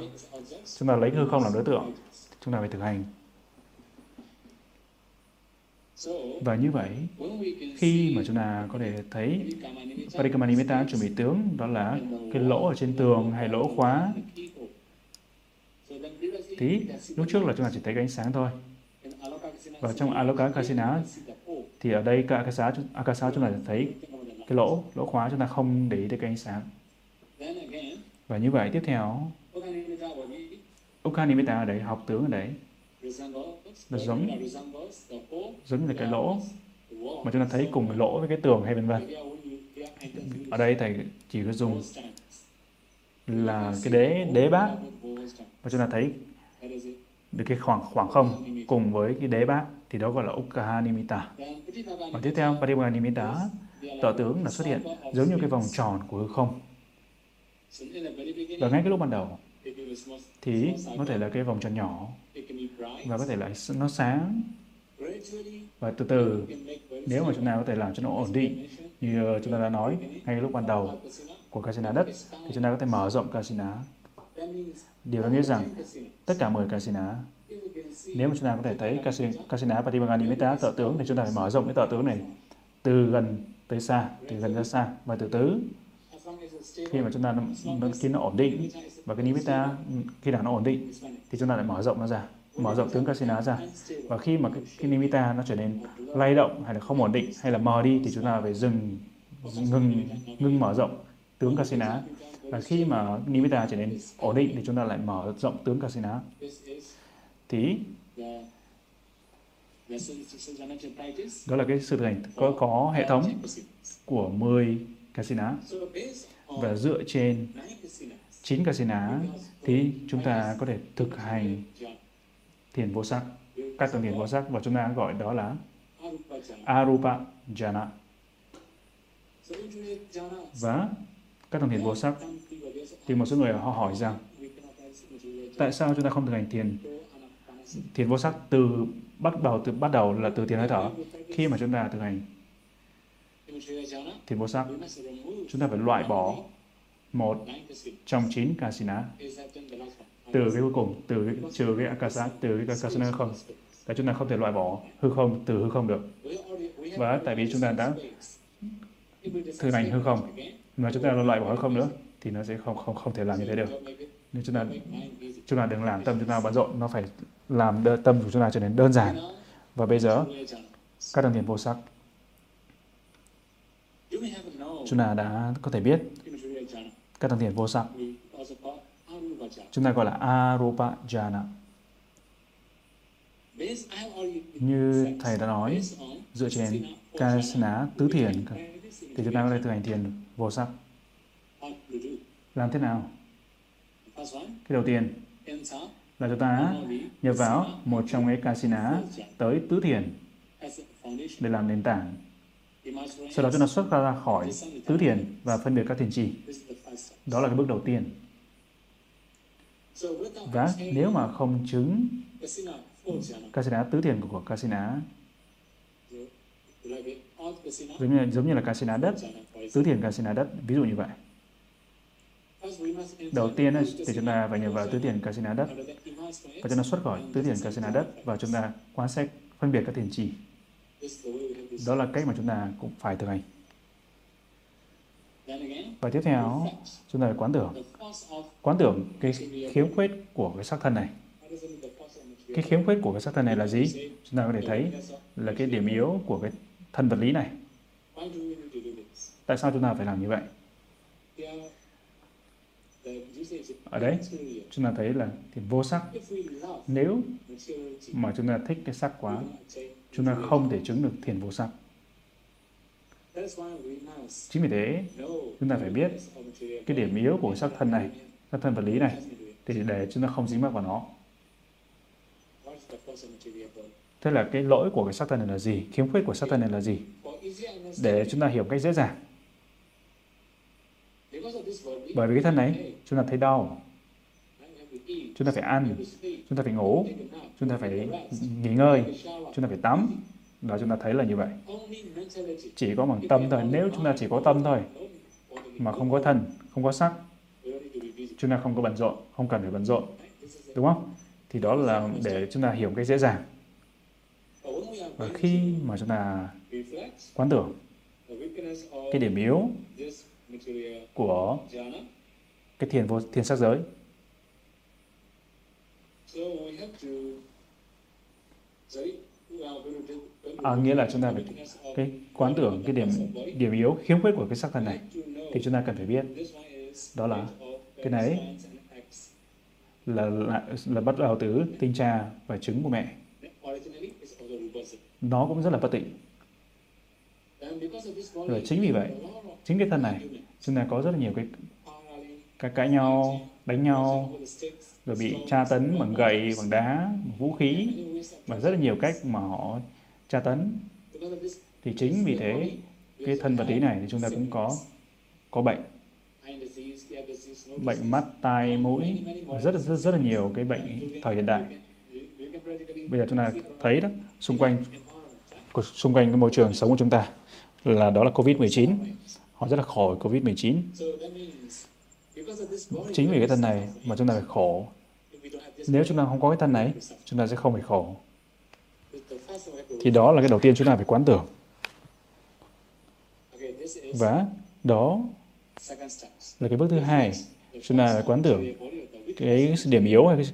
Chúng ta lấy hư không làm đối tượng chúng ta phải thực hành. Và như vậy, khi mà chúng ta có thể thấy Parikamanimitta chuẩn bị tướng, đó là cái lỗ ở trên tường hay lỗ khóa, thì lúc trước là chúng ta chỉ thấy cái ánh sáng thôi. Và trong Aloka Kasina thì ở đây cả Akasa, Akasa chúng ta thấy cái lỗ, lỗ khóa chúng ta không để ý được cái ánh sáng. Và như vậy tiếp theo, Ukanimita ở đấy, học tướng ở đấy, là giống giống như là cái lỗ mà chúng ta thấy cùng cái lỗ với cái tường hay vân vân ở đây thầy chỉ có dùng là cái đế đế bát và chúng ta thấy được cái khoảng khoảng không cùng với cái đế bát thì đó gọi là Ukkaha Nimitta. Và tiếp theo Parivaga Nimitta, tọa tướng là xuất hiện giống như cái vòng tròn của hư không. Và ngay cái lúc ban đầu thì có thể là cái vòng tròn nhỏ và có thể là nó sáng và từ từ nếu mà chúng ta có thể làm cho nó ổn định như chúng ta đã nói ngay lúc ban đầu của casino đất thì chúng ta có thể mở rộng casino điều đó nghĩa rằng tất cả 10 casino nếu mà chúng ta có thể thấy casino Patibangani Meta tợ tướng thì chúng ta phải mở rộng cái tợ tướng này từ gần tới xa từ gần ra xa. Và từ từ khi mà chúng ta nó, khi nó ổn định và cái nimitta khi nào nó ổn định thì chúng ta lại mở rộng nó ra mở rộng tướng casino ra. Và khi mà cái, cái nimitta nó trở nên lay động hay là không ổn định hay là mờ đi thì chúng ta phải dừng ngừng ngừng mở rộng tướng casino và khi mà nimitta trở nên ổn định thì chúng ta lại mở rộng tướng casino thì đó là cái sự thực hành có có hệ thống của 10 casino và dựa trên 9 casino thì chúng ta có thể thực hành thiền vô sắc, các tầng thiền vô sắc. Và chúng ta gọi đó là Arupa jhana. Và các tầng thiền vô sắc thì một số người họ hỏi rằng tại sao chúng ta không thực hành thiền? Thiền vô sắc từ bắt đầu từ bắt đầu là từ thiền hơi thở. Khi mà chúng ta thực hành thiền vô sắc chúng ta phải loại bỏ một trong chín kasina từ cái cuối cùng từ cái, trừ cái akasa từ cái kasana không là chúng ta không thể loại bỏ hư không từ hư không được. Và tại vì chúng ta đã thực hành hư không mà chúng ta loại bỏ hư không nữa thì nó sẽ không không không thể làm như thế được. Nên chúng ta chúng ta đừng làm tâm chúng ta bận rộn nó phải làm đơ, tâm của chúng ta trở nên đơn giản. Và bây giờ các đồng tiền vô sắc. Chúng ta đã có thể biết. Các đồng tiền vô sắc. chúng ta gọi là arupa jhana. Như thầy đã nói dựa trên kasana tứ thiền. Thì chúng ta có thể thực hành thiền vô sắc. Làm thế nào? Cái đầu tiên là chúng ta nhập vào một trong cái casino tới tứ thiền để làm nền tảng. Sau đó chúng ta xuất ra khỏi tứ thiền và phân biệt các thiền trì. Đó là cái bước đầu tiên. Và nếu mà không chứng casino tứ thiền của casino giống như, giống như là casino đất, tứ thiền casino đất, ví dụ như vậy. Đầu tiên thì chúng ta phải nhập vào tứ tiền kasina đất và chúng ta xuất khỏi tứ tiền kasina đất và chúng ta quan sát phân biệt các tiền trì. Đó là cách mà chúng ta cũng phải thực hành. Và tiếp theo, chúng ta phải quán tưởng. Quán tưởng cái khiếm khuyết của cái sắc thân này. Cái khiếm khuyết của cái sắc thân này là gì? Chúng ta có thể thấy là cái điểm yếu của cái thân vật lý này. Tại sao chúng ta phải làm như vậy? Ở đấy, chúng ta thấy là thì vô sắc. Nếu mà chúng ta thích cái sắc quá, chúng ta không thể chứng được thiền vô sắc. Chính vì thế, chúng ta phải biết cái điểm yếu của sắc thân này, sắc thân vật lý này, thì để chúng ta không dính mắc vào nó. Thế là cái lỗi của cái sắc thân này là gì? Khiếm khuyết của sắc thân này là gì? Để chúng ta hiểu cách dễ dàng. Bởi vì cái thân này, chúng ta thấy đau. Chúng ta phải ăn, chúng ta phải ngủ, chúng ta phải nghỉ ngơi, chúng ta phải tắm. Đó chúng ta thấy là như vậy. Chỉ có bằng tâm thôi. Nếu chúng ta chỉ có tâm thôi, mà không có thân, không có sắc, chúng ta không có bận rộn, không cần phải bận rộn. Đúng không? Thì đó là để chúng ta hiểu cái dễ dàng. Và khi mà chúng ta quán tưởng cái điểm yếu của cái thiền vô thiền sắc giới. À, nghĩa là chúng ta phải cái quán tưởng cái điểm điểm yếu khiếm khuyết của cái sắc thân này thì chúng ta cần phải biết. đó là cái này là là, là bắt đầu từ tinh cha và trứng của mẹ. Nó cũng rất là bất tịnh. Rồi chính vì vậy chính cái thân này chúng ta có rất là nhiều cái cái cãi nhau đánh nhau rồi bị tra tấn bằng gậy bằng đá bằng vũ khí và rất là nhiều cách mà họ tra tấn. Thì chính vì thế cái thân vật lý này thì chúng ta cũng có có bệnh. Bệnh mắt tai mũi rất là rất, rất là nhiều cái bệnh thời hiện đại. Bây giờ chúng ta thấy đó xung quanh xung quanh cái môi trường sống của chúng ta là đó là Covid-19 họ rất là khỏi Covid-19 chính vì cái thân này mà chúng ta phải khổ. Nếu chúng ta không có cái thân này chúng ta sẽ không phải khổ. Thì đó là cái đầu tiên chúng ta phải quán tưởng. Và đó là cái bước thứ hai chúng ta phải quán tưởng cái điểm yếu hay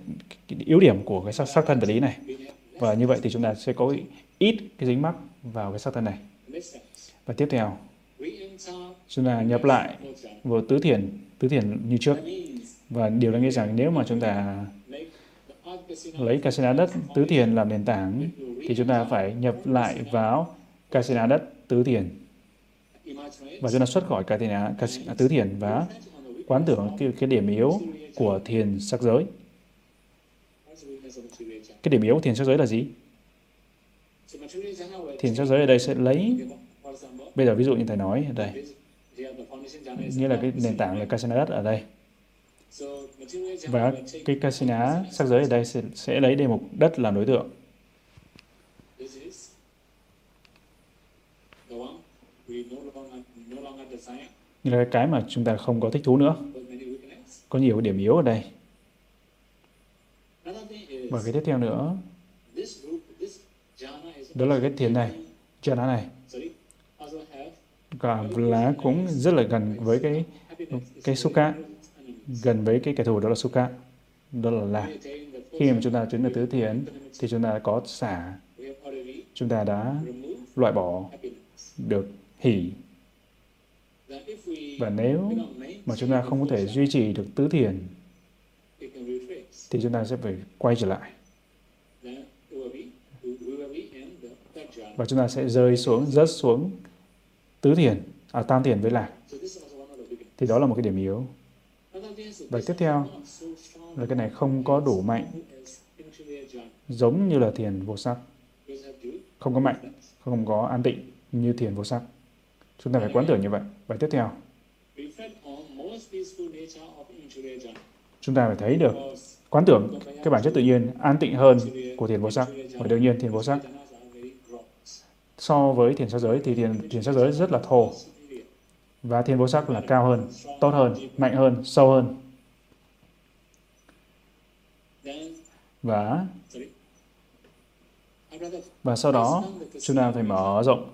cái yếu điểm của cái sắc, sắc thân vật lý này. Và như vậy thì chúng ta sẽ có ít cái dính mắc vào cái sắc thân này. Và tiếp theo chúng ta nhập lại vừa tứ thiền tứ thiền như trước. Và điều đáng nghĩ rằng nếu mà chúng ta lấy Kasina đất tứ thiền làm nền tảng thì chúng ta phải nhập lại vào Kasina đất tứ thiền và chúng ta xuất khỏi Kasina, tứ thiền và quán tưởng cái, cái điểm yếu của thiền sắc giới. Cái điểm yếu của thiền sắc giới là gì? Thiền sắc giới ở đây sẽ lấy bây giờ ví dụ như thầy nói ở đây nghĩa là cái nền tảng là casino đất ở đây. Và cái casino sắc giới ở đây sẽ, sẽ lấy đề mục đất làm đối tượng. Như là cái mà chúng ta không có thích thú nữa. Có nhiều điểm yếu ở đây. Và cái tiếp theo nữa đó là cái thiền này jhana này và lá cũng rất là gần với cái cái sukha gần với cái kẻ thù đó là sukha đó là lạc khi mà chúng ta chứng được tứ thiền thì chúng ta có xả. Chúng ta đã loại bỏ được hỷ. Và nếu mà chúng ta không có thể duy trì được tứ thiền thì chúng ta sẽ phải quay trở lại. Và chúng ta sẽ rơi xuống, rớt xuống tứ thiền à, tam thiền với lạc. Thì đó là một cái điểm yếu. Và tiếp theo là cái này không có đủ mạnh giống như là thiền vô sắc. Không có mạnh không có an tịnh như thiền vô sắc. Chúng ta phải quán tưởng như vậy. Và tiếp theo chúng ta phải thấy được quán tưởng cái bản chất tự nhiên an tịnh hơn của thiền vô sắc. Và đương nhiên thiền vô sắc so với thiền sao giới thì thiền thiền sao giới rất là thô. Và thiền vô sắc là cao hơn, tốt hơn, mạnh hơn, sâu hơn. Và và sau đó, chúng ta phải mở rộng.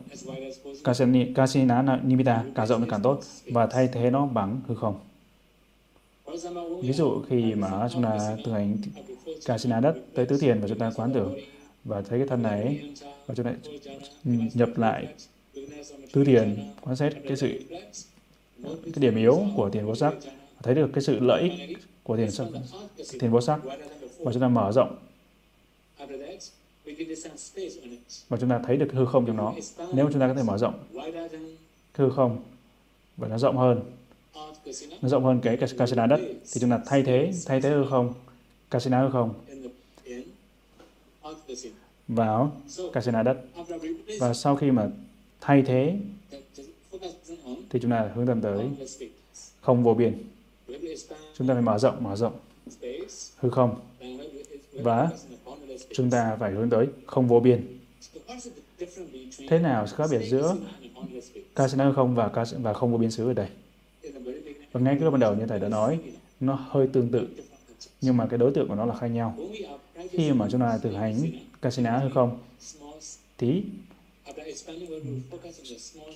Kasina Nimitta càng rộng thì càng tốt. Và thay thế nó bằng hư không. Ví dụ khi mà chúng ta thực hành Kasina đất tới tứ thiền và chúng ta quán tưởng và thấy cái thân này và chúng ta nhập lại tứ tiền quan sát cái sự cái điểm yếu của tiền vô sắc thấy được cái sự lợi ích của tiền sắc tiền vô sắc và chúng ta mở rộng và chúng ta thấy được hư không trong nó nếu chúng ta có thể mở rộng hư không và nó rộng hơn nó rộng hơn cái casino đất thì chúng ta thay thế thay thế hư không casino hư không vào casino đất. và sau khi mà thay thế thì chúng ta hướng tâm tới không vô biên. Chúng ta phải mở rộng mở rộng. hư không. và chúng ta phải hướng tới không vô biên. Thế nào khác biệt giữa Kasana không và và không vô biên xứ ở đây? Và ngay cái lúc ban đầu như thầy đã nói, nó hơi tương tự, nhưng mà cái đối tượng của nó là khác nhau. Khi mà chúng ta thực hành Kasina hay không, thì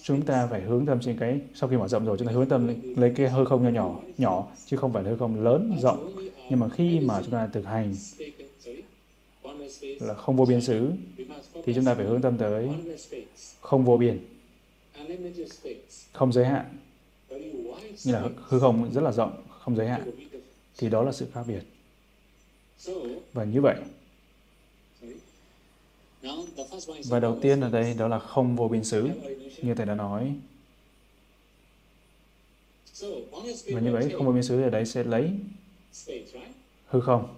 chúng ta phải hướng tâm trên cái sau khi mở rộng rồi chúng ta hướng tâm lấy cái hơi không nhỏ nhỏ nhỏ chứ không phải hơi không lớn rộng. Nhưng mà khi mà chúng ta thực hành là không vô biên xứ thì chúng ta phải hướng tâm tới không vô biên không giới hạn. Như là hư không rất là rộng không giới hạn. Thì đó là sự khác biệt và như vậy. và đầu tiên ở đây đó là không vô biên xứ như thầy đã nói. Và như vậy không vô biên xứ ở đây sẽ lấy hư không.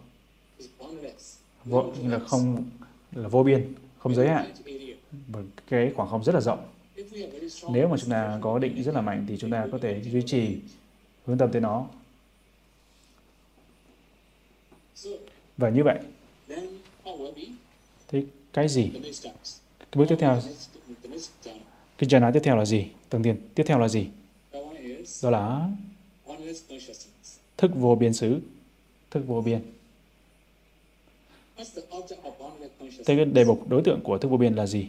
Vô, là không là vô biên, không giới hạn. Và cái khoảng không rất là rộng. Nếu mà chúng ta có định rất là mạnh thì chúng ta có thể duy trì hướng tâm tới nó. Và như vậy, thì cái gì? Cái bước tiếp theo, cái jhana tiếp theo là gì? Tầng tiền tiếp theo là gì? Đó là thức vô biên xứ, thức vô biên. Thế cái đề mục đối tượng của thức vô biên là gì?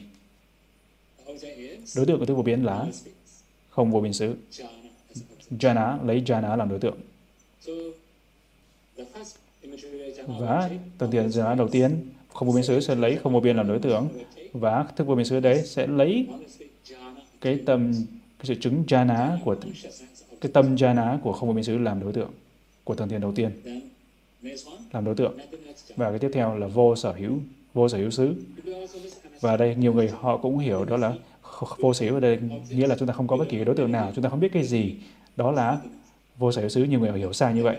Đối tượng của thức vô biên là không vô biên xứ. Jhana, lấy jhana làm đối tượng. Và tầng tiền giá đầu tiên, không vô biên xứ sẽ lấy không vô biên làm đối tượng. Và thức vô biên xứ đấy sẽ lấy cái tâm, cái sự chứng jhana của cái tâm jhana của không vô biên xứ làm đối tượng của tầng tiền đầu tiên làm đối tượng. Và cái tiếp theo là vô sở hữu vô sở hữu xứ. Và đây nhiều người họ cũng hiểu đó là vô sở hữu ở đây nghĩa là chúng ta không có bất kỳ đối tượng nào chúng ta không biết cái gì. Đó là vô sở hữu xứ nhiều người hiểu sai như vậy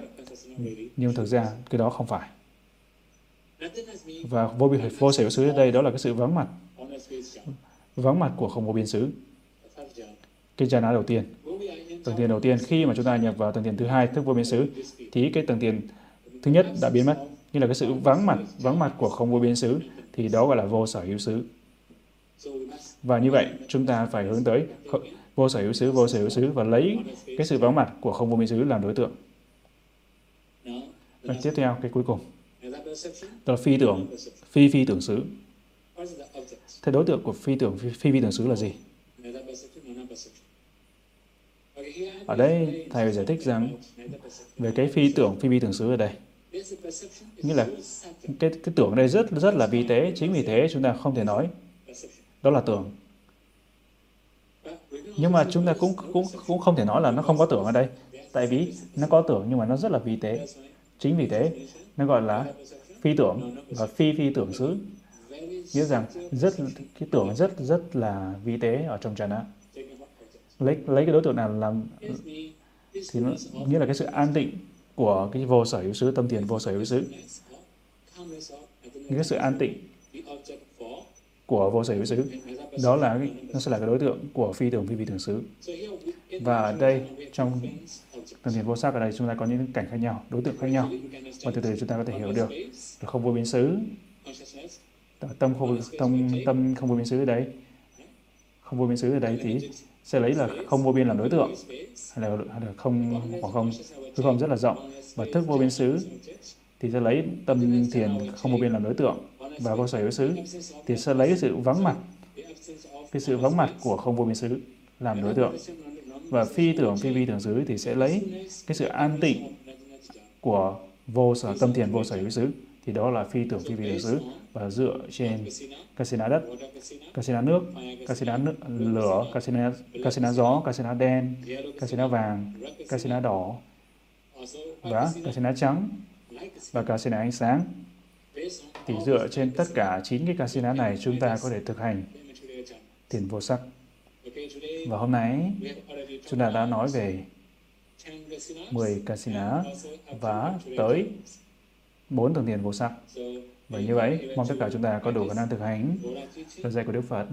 nhưng thực ra, cái đó không phải. Và vô vô sở hữu xứ ở đây đó là cái sự vắng mặt. Vắng mặt của không vô biên xứ. Cái jhana đầu tiên. Tầng tiền đầu tiên, khi mà chúng ta nhập vào tầng tiền thứ hai, thức vô biên xứ, thì cái tầng tiền thứ nhất đã biến mất. Như là cái sự vắng mặt vắng mặt của không vô biên xứ, thì đó gọi là vô sở hữu xứ. Và như vậy, chúng ta phải hướng tới vô sở hữu xứ, vô sở hữu xứ và lấy cái sự vắng mặt của không vô biên xứ làm đối tượng và tiếp theo cái cuối cùng. Đó là phi tưởng. Phi phi tưởng xứ. Thế đối tượng của phi tưởng phi phi, phi tưởng xứ là gì? Ở đây thầy giải thích rằng về cái phi tưởng phi phi tưởng xứ ở đây. Nghĩa là cái, cái tưởng đây rất rất là vi tế, chính vì thế chúng ta không thể nói. Đó là tưởng. Nhưng mà chúng ta cũng cũng cũng không thể nói là nó không có tưởng ở đây, tại vì nó có tưởng nhưng mà nó rất là vi tế. Chính vì thế, nó gọi là phi tưởng và phi phi tưởng xứ. Nghĩa rằng rất, cái tưởng rất rất là vi tế ở trong trần á. lấy lấy cái đối tượng nào làm, thì nó, nghĩa là cái sự an tịnh của cái vô sở hữu xứ, tâm thiền vô sở hữu xứ cái sự an tịnh của vô sở hữu xứ đó là nó sẽ là cái đối tượng của phi tưởng phi phi tưởng xứ và ở đây, trong tâm thiền vô sắc ở đây chúng ta có những cảnh khác nhau đối tượng khác nhau. Và từ từ chúng ta có thể hiểu được. Không vô biến xứ. Tâm không tâm tâm không vô biên xứ ở đấy không vô biên xứ ở đấy thì sẽ lấy là không vô biên làm đối tượng. Hay là, hay là không hoặc không. Hư không rất là rộng. Và thức vô biên xứ thì sẽ lấy tâm thiền không vô biên làm đối tượng. Và vô sở hữu xứ thì sẽ lấy sự vắng mặt. Cái sự vắng mặt của không vô biên xứ làm đối tượng và phi tưởng phi vi tưởng xứ thì sẽ lấy cái sự an tịnh của vô sở tâm thiền vô sở hữu xứ thì đó là phi tưởng phi vi tưởng xứ và dựa trên casino đất, casino nước, casino nước, lửa, casino, casino gió, casino đen, casino vàng, casino đỏ và casino trắng và casino ánh sáng. Thì dựa trên tất cả 9 cái casino này chúng ta có thể thực hành tiền vô sắc. Và hôm nay chúng ta đã nói về 10 casino và tới 4 tầng tiền vô sắc. Bởi như vậy, mong tất cả chúng ta có đủ khả năng thực hành lời dạy của Đức Phật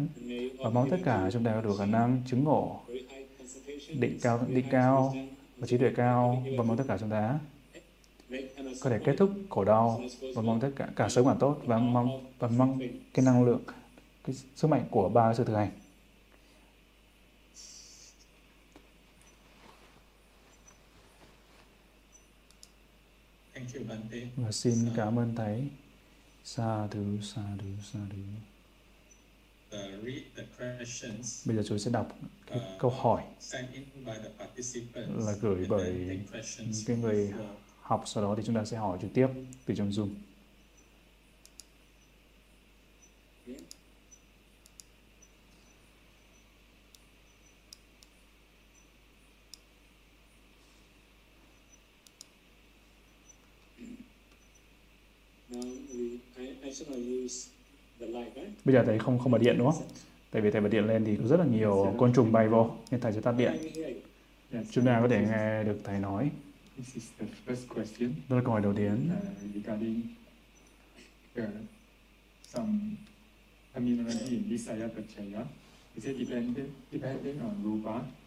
và mong tất cả chúng ta có đủ khả năng chứng ngộ định cao định cao và trí tuệ cao và mong tất cả chúng ta có thể kết thúc khổ đau và mong tất cả cả sống mà tốt và mong và mong cái năng lượng cái sức mạnh của ba sự thực hành và xin cảm ơn thầy Sa thứ sa thứ sa thứ Bây giờ chúng sẽ đọc cái câu hỏi là gửi bởi cái người học, sau đó thì chúng ta sẽ hỏi trực tiếp từ trong Zoom. Bây giờ thầy không không bật điện đúng không? Tại vì thầy bật điện lên thì có rất là nhiều côn trùng bay vô, nên thầy sẽ tắt điện. Chúng ta có thể nghe được thầy nói. Đó là câu hỏi đầu tiên.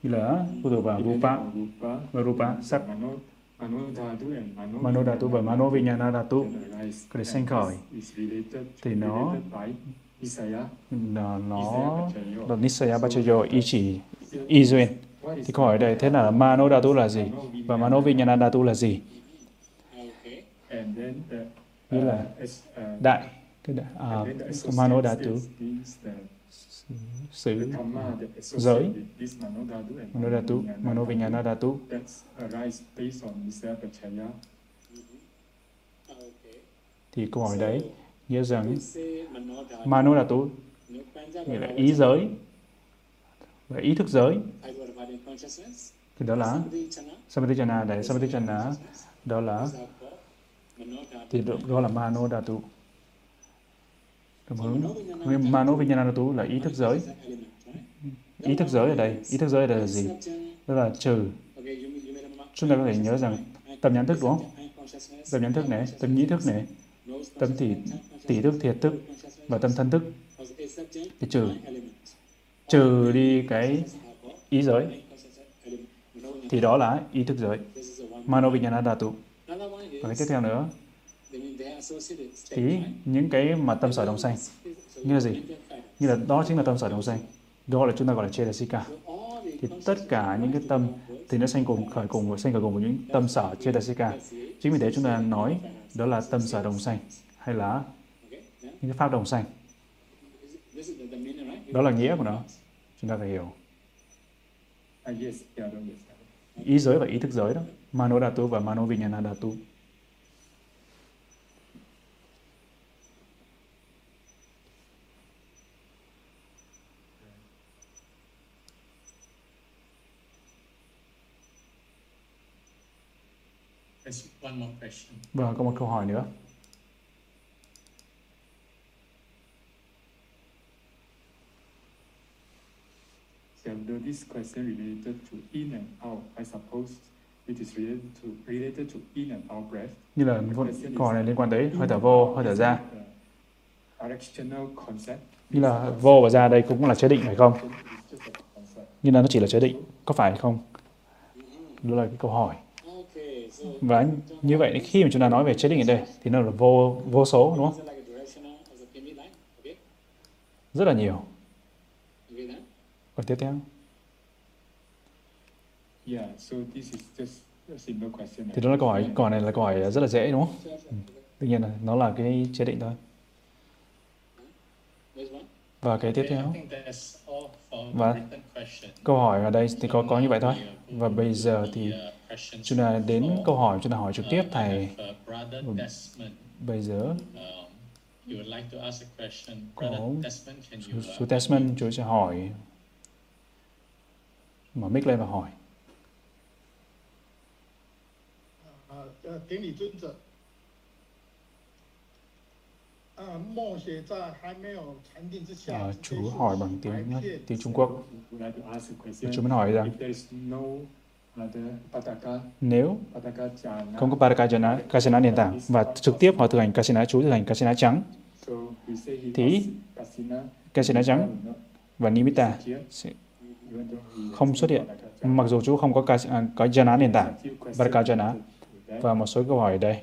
Như là phụ thuộc vào rupa và rupa sắc Mano Dhatu và Mano Vijnana Dhatu cái sanh khởi. Thì nó nó nó là Nisaya Pachayo ý chỉ y duyên. Thì câu hỏi đây thế là Mano Dhatu là gì? Và Mano Vijnana Dhatu là gì? Như là đại cái đại, à, Mano Dhatu xứ giới. Manodhatu, Manovinyana Dhatu thì câu hỏi đấy nghĩa rằng Manodhatu nghĩa là ý giới. và ý thức giới. Thì đó là Samadhichana đấy Samadhichana đó là thì đó là Manodhatu Cảm hứng Mano Vijnanatu là ý thức giới. Ý thức giới ở đây, ý thức giới ở đây là gì? Đó là trừ. Chúng ta có thể nhớ rằng tâm nhãn thức đúng không? Tâm nhãn thức này, tâm nhĩ thức này, tâm tỷ, tỷ thức, thiệt thức và tâm thân thức. Thì trừ. Trừ đi cái ý giới. Thì đó là ý thức giới. Mano Vijnanadatu. Và cái tiếp theo nữa thì những cái mà tâm sở đồng xanh. Như là gì? Như là đó chính là tâm sở đồng xanh. Đó là chúng ta gọi là Chetasika thì tất cả những cái tâm thì nó sanh cùng khởi cùng sanh khởi cùng với những tâm sở Chetasika chính vì thế chúng ta nói đó là tâm sở đồng xanh hay là những cái pháp đồng xanh. Đó là nghĩa của nó. Chúng ta phải hiểu. Ý giới và ý thức giới đó. Mano Dhatu và Mano Vâng, có một câu hỏi nữa. this question related to in and out. I suppose it is related to related to in and out breath. Như là câu hỏi này liên quan tới hơi thở vô, hơi thở ra. Directional concept. Như là vô và ra đây cũng là chế định phải không? Như là nó chỉ là chế định, có phải không? Đó là cái câu hỏi. Và như vậy khi mà chúng ta nói về chế định ở đây thì nó là vô vô số đúng không? Rất là nhiều. Còn tiếp theo. Thì đó là câu hỏi, câu hỏi này là câu hỏi rất là dễ đúng không? Ừ. Tự nhiên là nó là cái chế định thôi. Và cái tiếp theo. Và câu hỏi ở đây thì có có như vậy thôi. Và bây giờ thì Chúng ta đến câu hỏi, chúng ta hỏi trực tiếp Thầy. Bây giờ, có chú Desmond, chú sẽ hỏi, mở mic lên và hỏi. Kính chú à, hỏi bằng tiếng tiếng Trung Quốc. Chú muốn hỏi rằng nếu không có Parakajana, Kasana nền tảng và trực tiếp họ thực hành Kasana, chú thực hành Kasana trắng thì Kasana trắng và Nimitta sẽ không xuất hiện. Mặc dù chú không có Kas- à, có Jana nền tảng, Parakajana và một số câu hỏi ở đây.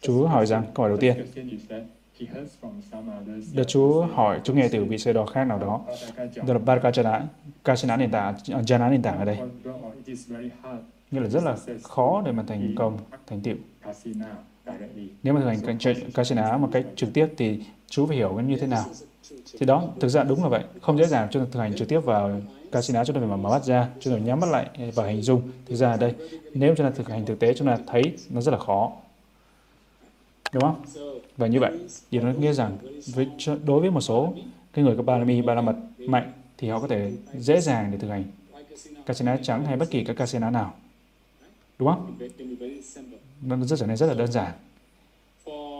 Chúa hỏi rằng, câu hỏi đầu tiên, Đức Chúa hỏi, Chúa nghe từ vị sư đo khác nào đó. Đó là Barakachana, Kachana nền tảng, Jana nền tảng ở đây. Nghĩa là rất là khó để mà thành công, thành tựu. Nếu mà thực hành Kachana một cách trực tiếp thì chú phải hiểu như thế nào. Thì đó, thực ra đúng là vậy. Không dễ dàng cho thực hành trực tiếp vào Kasina, chúng ta phải mở mắt ra, chúng ta phải nhắm mắt lại và hình dung. Thực ra ở đây, nếu chúng ta thực hành thực tế, chúng ta thấy nó rất là khó. Đúng không? Và như vậy, điều đó nghĩa rằng với, đối với một số cái người có Barami, ba la mật mạnh thì họ có thể dễ dàng để thực hành casino trắng hay bất kỳ các casino nào. Đúng không? Nó rất trở nên rất là đơn giản.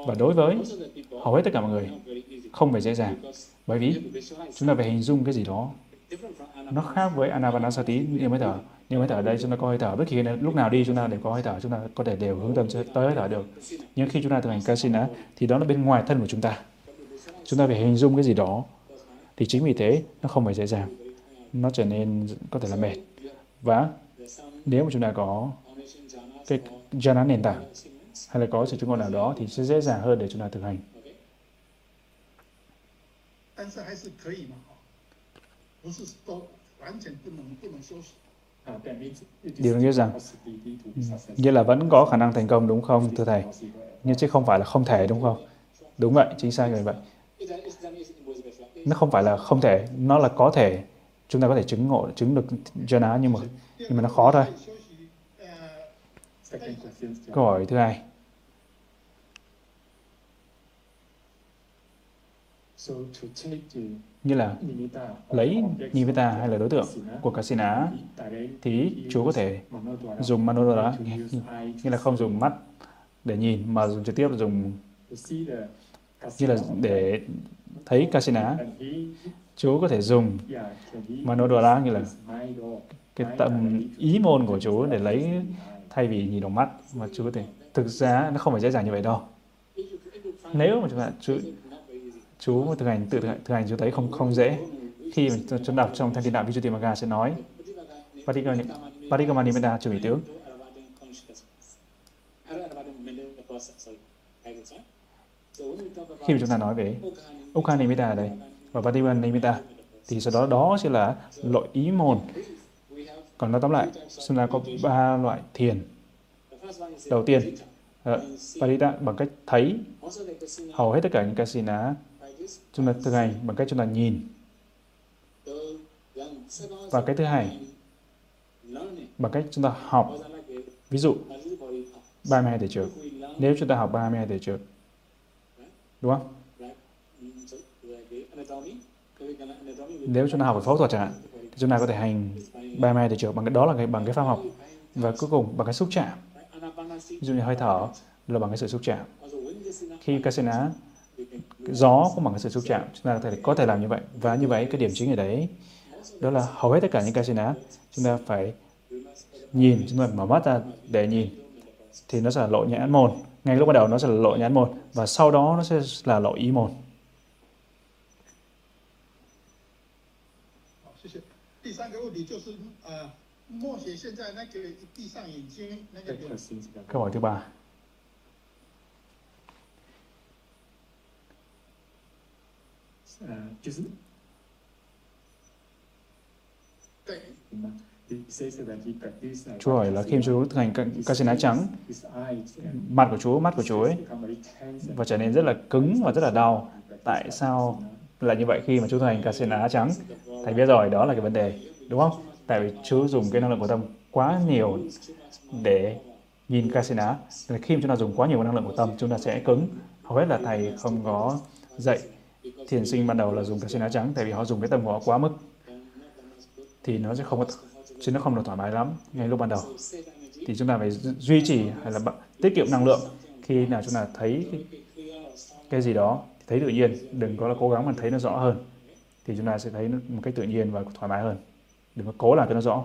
Và đối với hầu hết tất cả mọi người không phải dễ dàng bởi vì chúng ta phải hình dung cái gì đó nó khác với anapanasati niệm hơi thở. Niệm hơi thở ở đây chúng ta có hơi thở. Bất kỳ lúc nào đi chúng ta đều có hơi thở. Chúng ta có thể đều hướng tâm tới hơi thở được. Nhưng khi chúng ta thực hành kasina thì đó là bên ngoài thân của chúng ta. Chúng ta phải hình dung cái gì đó. Thì chính vì thế, nó không phải dễ dàng. Nó trở nên có thể là mệt. Và nếu mà chúng ta có cái jhana nền tảng, hay là có sự chứng ngộ nào đó, thì sẽ dễ dàng hơn để chúng ta thực hành. Điều nghĩa rằng, ừ, nghĩa là vẫn có khả năng thành công đúng không, thưa Thầy? Nhưng chứ không phải là không thể đúng không? Đúng vậy, chính xác như vậy. Nó không phải là không thể, nó là có thể. Chúng ta có thể chứng ngộ, chứng được jhana nhưng mà nhưng mà nó khó thôi. Câu hỏi thứ hai. So to take the như là lấy Nivita hay là đối tượng của kasina thì chú có thể dùng manodara nghĩa là không dùng mắt để nhìn mà dùng trực tiếp là dùng như là để thấy kasina chú có thể dùng manodara như là cái tâm ý môn của chú để lấy thay vì nhìn bằng mắt mà chú có thể thực ra nó không phải dễ dàng như vậy đâu. Nếu mà chúng ta chú, mà thực hành tự thực hành, chú thấy không không dễ. Khi mà chúng đọc trong thanh thiên đạo Visuddhimagga sẽ nói. Parikamanipada chủ ý tướng khi mà chúng ta nói về Ukhanimita ở đây và Patipanimita thì sau đó đó sẽ là loại ý môn. Còn nói tóm lại chúng ta có ba loại thiền. Đầu tiên ờ, uh, Parita bằng cách thấy. Hầu hết tất cả những kasina chúng ta thực hành bằng cách chúng ta nhìn. Và cái thứ hai, bằng cách chúng ta học. Ví dụ 32 thể trường nếu chúng ta học 32 thể trường đúng không? Nếu chúng ta học về phẫu thuật chẳng hạn, thì chúng ta có thể hành 32 thể trường bằng cái, đó là cái, bằng cái pháp học. Và cuối cùng, bằng cái xúc chạm. Ví dụ như hơi thở, là bằng cái sự xúc chạm. Khi kasena gió cũng bằng cái sự xúc chạm. Chúng ta có thể, có thể làm như vậy. Và như vậy cái điểm chính ở đấy đó là hầu hết tất cả những casino chúng ta phải nhìn chúng ta mở mắt ra để nhìn thì nó sẽ là lộ nhãn môn. Ngay lúc bắt đầu nó sẽ là lộ nhãn môn và sau đó nó sẽ là lộ ý môn. câu hỏi thứ ba Uh, 就是对 He says that he practiced, uh, Chúa hỏi là khi Chúa thực hành ca- Kasina trắng, his eyes and mặt của Chúa, mắt của Chúa ấy become very tense and và trở nên rất là cứng và rất là đau. Tại sao là như vậy khi mà Chúa thực hành Kasina trắng? Thầy biết rồi, đó là cái vấn đề, đúng không? Tại vì Chúa dùng cái năng lượng của tâm quá nhiều để nhìn Kasina. Nên khi mà chúng ta dùng quá nhiều năng lượng của tâm, chúng ta sẽ cứng. Hầu hết là thầy không có dạy thiền sinh ban đầu là dùng cái áo trắng tại vì họ dùng cái tâm của họ quá mức. Thì nó sẽ không có chứ nó không được thoải mái lắm ngay lúc ban đầu. Thì chúng ta phải duy trì hay là tiết kiệm năng lượng. Khi nào chúng ta thấy cái, cái gì đó thấy tự nhiên đừng có là cố gắng mà thấy nó rõ hơn. Thì chúng ta sẽ thấy nó một cách tự nhiên và thoải mái hơn. Đừng có cố làm cho nó rõ.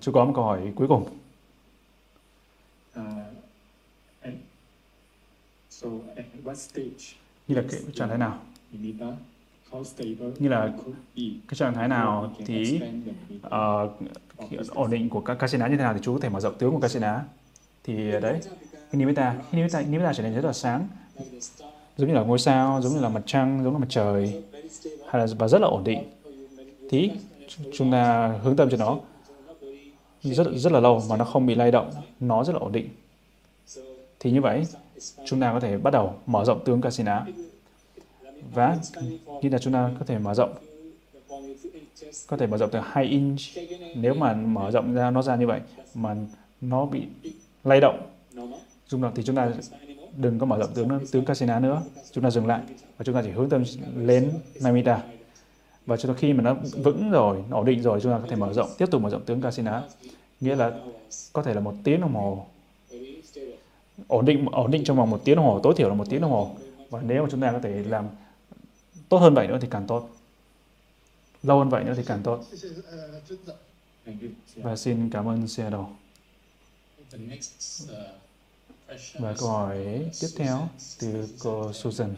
Chú có một câu hỏi cuối cùng như là cái trạng thái nào? Như là cái trạng thái nào thì khi ổn định của các casino như thế nào thì chú có thể mở rộng tướng của casino thì ờ, đấy cái nimitta khi nimitta, nimitta trở nên rất là sáng. Giống như là ngôi sao giống như là mặt trăng giống như là mặt trời. Hay là và rất là ổn định. Thì chúng ta hướng tâm cho nó rất rất là lâu mà nó không bị lay động. Nó rất là ổn định. Thì như vậy, chúng ta có thể bắt đầu mở rộng tướng casino và như là chúng ta có thể mở rộng, có thể mở rộng từ 2 inch. Nếu mà mở rộng ra, nó ra như vậy mà nó bị lay động, dùng động thì chúng ta đừng có mở rộng tướng tướng casino nữa. Chúng ta dừng lại và chúng ta chỉ hướng tâm lên Namita và cho khi mà nó dạ. vững rồi nó ổn định rồi chúng ta có thể mở rộng tiếp tục mở rộng tướng casina nghĩa là có thể là một tiếng đồng hồ. Ổn định ổn định trong vòng một tiếng đồng hồ tối thiểu là một tiếng đồng hồ. Và nếu mà chúng ta có thể làm tốt hơn vậy nữa thì càng tốt. Lâu hơn vậy nữa thì càng tốt. Và xin cảm ơn Seattle và câu hỏi tiếp theo từ cô Susan.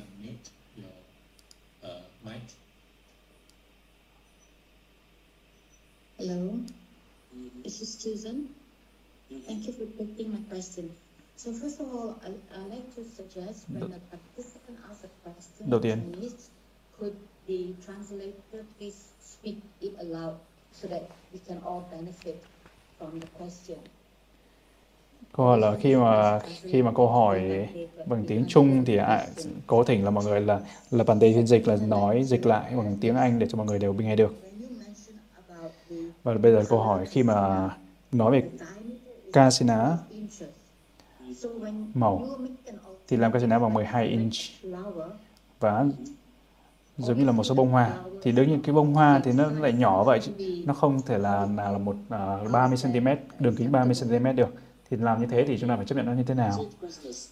Hello, this is Susan. Thank you for taking my question. So first of all, I, I'd like to suggest when a participant asks a question Đầu in tiên. Could the translator please speak it aloud so that we can all benefit from the question. câu hỏi là khi mà khi mà câu hỏi bằng tiếng Trung thì à, cố thỉnh là mọi người là là bản đề phiên dịch là nói dịch lại bằng tiếng Anh để cho mọi người đều nghe được When you mention about the và bây giờ câu hỏi khi mà nói về casina Màu. thì làm casina bằng 12 inch. Và giống như là một số bông hoa thì đương nhiên cái bông hoa thì nó lại nhỏ vậy chứ nó không thể là là, là một uh, 30 cm đường kính 30 cm được. Thì làm như thế thì chúng ta phải chấp nhận nó như thế nào?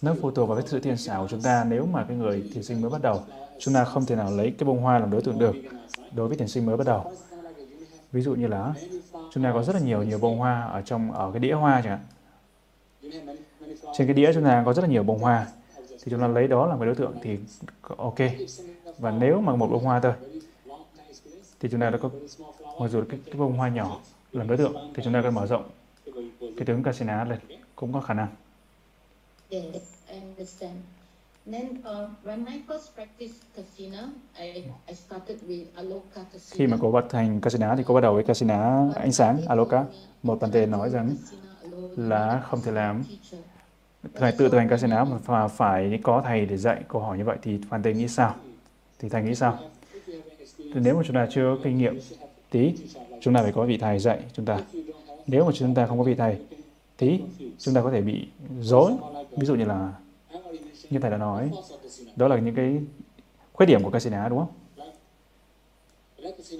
Nó phụ thuộc vào cái sự thiên xảo của chúng ta nếu mà cái người thiền sinh mới bắt đầu chúng ta không thể nào lấy cái bông hoa làm đối tượng được đối với thiền sinh mới bắt đầu ví dụ như là chúng ta có rất là nhiều nhiều bông hoa ở trong ở cái đĩa hoa chẳng hạn. Trên cái đĩa chúng ta có rất là nhiều bông hoa. Thì chúng ta lấy đó làm cái đối tượng thì ok. Và nếu mà một bông hoa thôi thì chúng ta đã có mặc dù cái, cái bông hoa nhỏ làm đối tượng thì chúng ta có mở rộng. Cái tướng casina lên cũng có khả năng khi mà cô bắt thành casino thì cô bắt đầu với casino ánh sáng, aloka. Một bản đề nói rằng là không thể làm. Thầy tự thực hành mà phải có thầy để dạy câu hỏi như vậy thì phản tề nghĩ sao? Thì thầy nghĩ sao? Thì nếu mà chúng ta chưa kinh nghiệm tí, chúng ta phải có vị thầy dạy chúng ta. Nếu mà chúng ta không có vị thầy thì chúng ta có thể bị dối ví dụ như là như thầy đã nói, đó là những cái khuyết điểm của casina đúng không?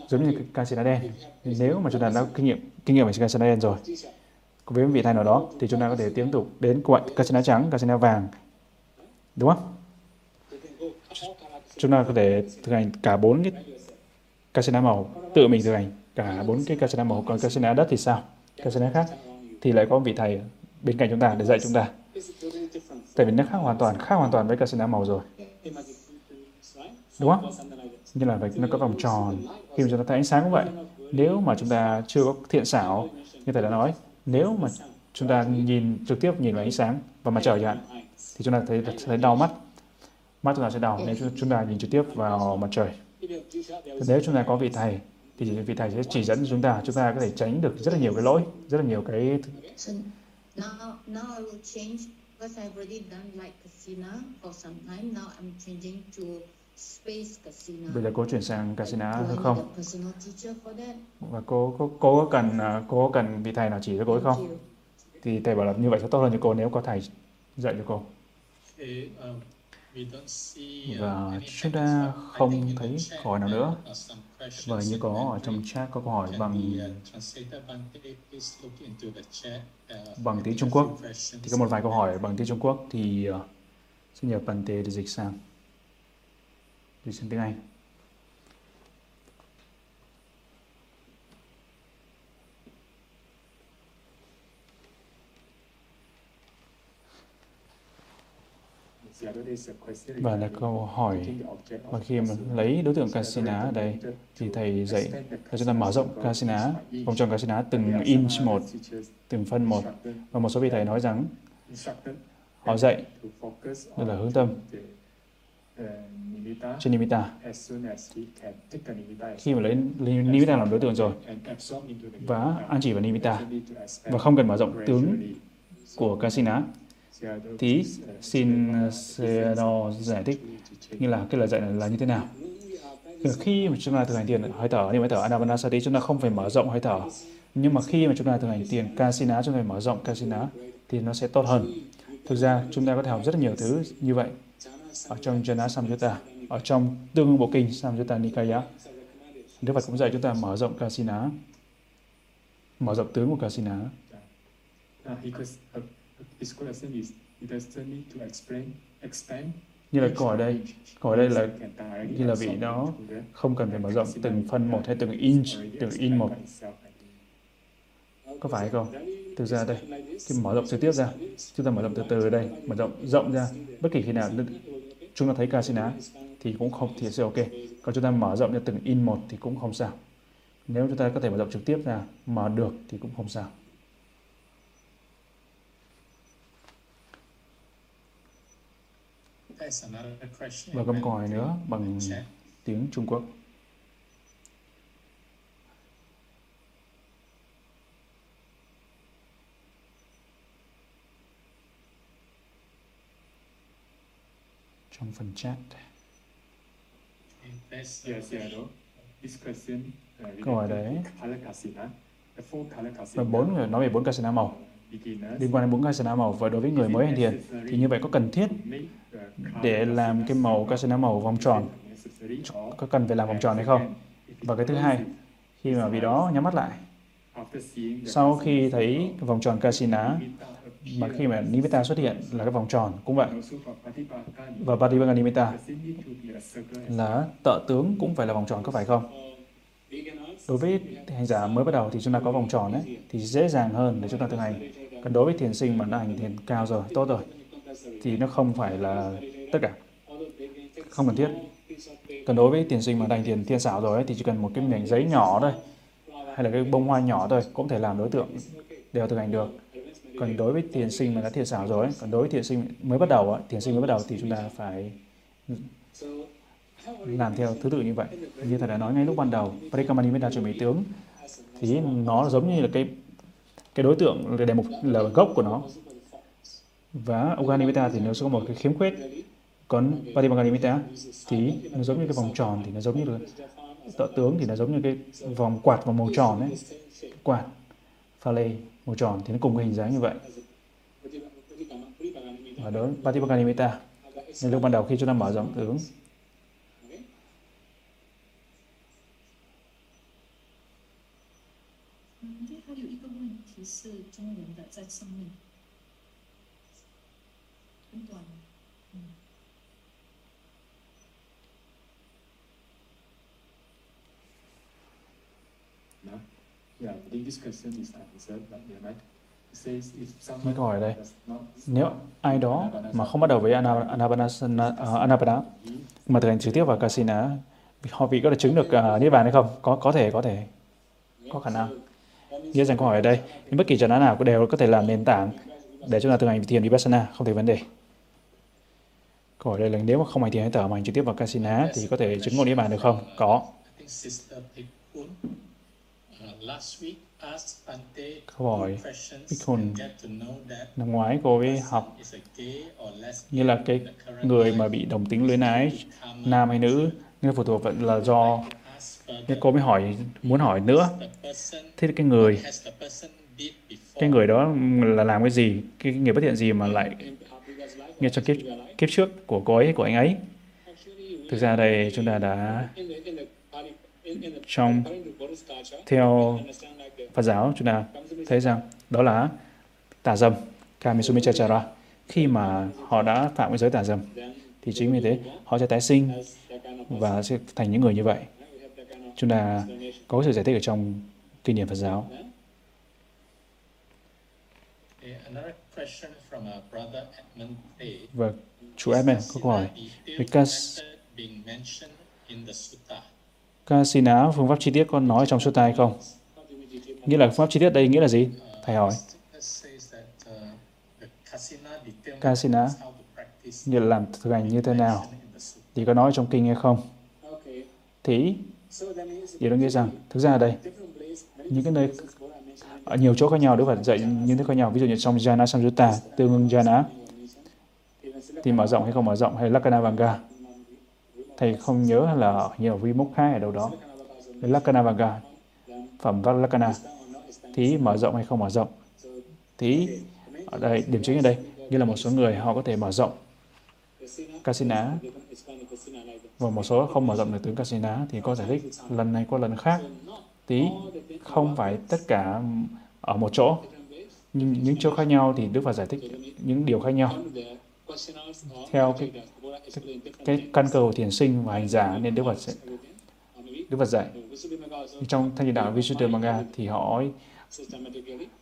Giống như casino đen nếu mà chúng ta đã kinh nghiệm kinh nghiệm về casino đen rồi, với vị thầy nào đó, thì chúng ta có thể tiếp tục đến quậy casino trắng casino vàng, đúng không? Chúng ta có thể thực hành cả bốn cái casino màu, tự mình thực hành cả bốn cái casino màu. Còn casino đất thì sao? Casino khác thì lại có vị thầy bên cạnh chúng ta để dạy chúng ta tại vì nó khác hoàn toàn, khác hoàn toàn với casino màu rồi. Đúng không? Như là nó có vòng tròn. Khi mà chúng ta thấy ánh sáng cũng vậy. Nếu mà chúng ta chưa có thiện xảo, như thầy đã nói, nếu mà chúng ta nhìn trực tiếp nhìn vào ánh sáng và mặt trời chẳng hạn, thì chúng ta thấy thấy đau mắt. Mắt chúng ta sẽ đau nếu chúng ta nhìn trực tiếp vào mặt trời. Nếu chúng ta có vị thầy, thì vị thầy sẽ chỉ dẫn chúng ta chúng ta có thể tránh được rất là nhiều cái lỗi, rất là nhiều cái now, now I will change because I've already done like casino for some time. Now I'm changing to space casino. bây giờ cô chuyển sang casino need không a personal teacher for that? và cô cô cô có cần à, cô có cần vị thầy nào chỉ cho cô hay Thank không you. thì thầy bảo là như vậy sẽ tốt hơn cho cô nếu có thầy dạy cho cô Okay, um, và chúng ta không thấy câu hỏi nào nữa. và như có ở trong chat có câu hỏi bằng bằng tiếng Trung Quốc thì có một vài câu hỏi bằng tiếng Trung Quốc thì ờ, xin nhờ bạn để dịch sang dịch sang tiếng Anh The other is a question và là câu hỏi mà khi mà lấy đối tượng Casina ở đây thì thầy dạy là chúng ta mở rộng Casina, vòng tròn Casina từng inch một, từng phân một. Và một số vị thầy nói rằng họ dạy đó là hướng tâm trên Nimitta. Khi mà lấy Nimitta làm đối tượng rồi và an chỉ vào Nimitta và không cần mở rộng tướng của Kasina Uh, xin uh, Seno giải thích như là cái lời dạy này là như thế nào khi mà chúng ta thực hành thiền hơi thở như hơi thở Anapanasati chúng ta không phải mở rộng hơi thở nhưng mà khi mà chúng ta thực hành thiền Kasina chúng ta phải mở rộng Kasina thì nó sẽ tốt hơn thực ra chúng ta có thể học rất là nhiều thứ như vậy ở trong Jana Samyutta ở trong tương ưng bộ kinh Samyutta Nikaya Đức Phật cũng dạy chúng ta mở rộng Kasina mở rộng tướng của Kasina His question is, need to explain, expand. như là hỏi đây hỏi đây là như là vị đó không cần phải mở rộng từng phân một hay từng inch từng in một. có phải không? Thực ra đây khi mở rộng trực tiếp ra. chúng ta mở rộng từ từ ở đây mở rộng rộng ra. Bất kỳ khi nào chúng ta thấy Kasina thì cũng không thì sẽ ok. Còn chúng ta mở rộng ra từng in một thì cũng không sao. Nếu chúng ta có thể mở rộng trực tiếp ra mà được thì cũng không sao và câu hỏi Mandarin nữa bằng tiếng Trung Quốc. Trong phần chat. Câu hỏi đấy. casino, và casino, bốn người nói về bốn Kasana màu liên quan đến bốn Kasana màu và đối với người mới hành thiền thì như vậy có cần thiết để làm cái màu Kasana màu vòng tròn? Có cần phải làm vòng tròn hay không? Và cái thứ hai khi mà vì đó nhắm mắt lại sau khi thấy vòng tròn Kasina mà khi mà Nimitta xuất hiện là cái vòng tròn cũng vậy. Patipaka, và Patibhaga Nimitta là tợ tướng cũng phải là vòng tròn có phải không? Đối với hành giả mới bắt đầu thì chúng ta có vòng tròn ấy thì dễ dàng hơn để chúng ta thực hành còn đối với thiền sinh mà đã hành thiền cao rồi tốt rồi thì nó không phải là tất cả. Không cần thiết. Còn đối với thiền sinh mà đã hành thiền thiên xảo rồi ấy, thì chỉ cần một cái mảnh giấy nhỏ thôi hay là cái bông hoa nhỏ thôi cũng thể làm đối tượng đều thực hành được. Còn đối với thiền sinh mà đã thiền xảo rồi ấy, còn đối với thiền sinh mới bắt đầu ấy, thiền sinh mới bắt đầu thì chúng ta phải làm theo thứ tự như vậy. Như thầy đã nói ngay lúc ban đầu Parikamanimità chuẩn bị tướng thì nó giống như là cái cái đối tượng là đề mục là gốc của nó. Và Uganimita thì nó sẽ có một cái khiếm khuyết. Còn Patimaganimita thì nó giống như cái vòng tròn thì nó giống như là tọa tướng thì nó giống như cái vòng quạt vòng màu tròn ấy. Quạt pha lê màu tròn thì nó cùng cái hình dáng như vậy. Và đó Patimaganimita nên lúc ban đầu khi chúng ta mở rộng tướng 中文的，在上面，很短。嗯。 No? Yeah, I think this question is answered, but yeah, right? It says if someone Mấy câu hỏi đây. does not Nếu ai đó mà không bắt đầu với Ana- Anapanasana, uh, Anapana mà thực hành trực tiếp vào Kasina, họ vị có thể chứng được uh, Niết Bàn hay không? Có có thể, có thể, có khả năng. Nghĩa rằng câu hỏi ở đây, nhưng bất kỳ trần án nào cũng đều có thể làm nền tảng để chúng ta thực hành thiền Vipassana, không thể vấn đề. Câu hỏi đây là nếu mà không hành thiền hay thở mà hành trực tiếp vào casino thì có thể chứng ngộ Niết Bàn được không? Có. Câu hỏi Bikun Năm ngoái cô ấy học như là cái người mà bị đồng tính luyến ái, nam hay nữ, nên phụ thuộc vẫn là do nên cô mới hỏi, muốn hỏi nữa. Thế cái người cái người đó là làm cái gì? Cái nghiệp bất thiện gì mà lại nghe trong kiếp kiếp trước của cô ấy, của anh ấy? Thực ra đây chúng ta đã trong theo Phật giáo chúng ta thấy rằng đó là tà dâm Kamisumichachara khi mà họ đã phạm cái giới tà dâm, thì chính vì thế họ sẽ tái sinh và sẽ thành những người như vậy chúng ta có sự giải thích ở trong kinh điển Phật giáo. Okay, another question from our brother Edmund A. và chú Edmund có câu hỏi Vikas Vikas being mentioned in the sutta. Kasina phương pháp chi tiết có nói trong sutta hay không? Nghĩa là phương pháp chi tiết đây nghĩa là gì? Thầy hỏi. Kasina determines Kasina how to practice nghĩa là làm thực hành như thế nào? Thì có nói trong kinh hay không? Thì điều đó nghĩa rằng, thực ra ở đây, những cái nơi, ở nhiều chỗ khác nhau, Đức Phật dạy những thứ khác nhau. Ví dụ như trong Jana Samyutta tương ứng Jana thì mở rộng hay không mở rộng, hay Lakana Vanga. Thầy không nhớ là nhiều vi mốc khác ở đâu đó. Lakana Vanga, phẩm vác Lakana, thì mở rộng hay không mở rộng? Thì ở đây, điểm chính ở đây, như là một số người họ có thể mở rộng casino và một số không mở rộng được tướng casino thì có giải thích lần này qua lần khác. Tí không phải tất cả ở một chỗ. Nhưng những chỗ khác nhau thì Đức Phật giải thích những điều khác nhau. Theo cái cái căn cầu thiền sinh và hành giả nên Đức Phật sẽ Đức Phật dạy. Trong thanh đạo Visuddhimagga thì họ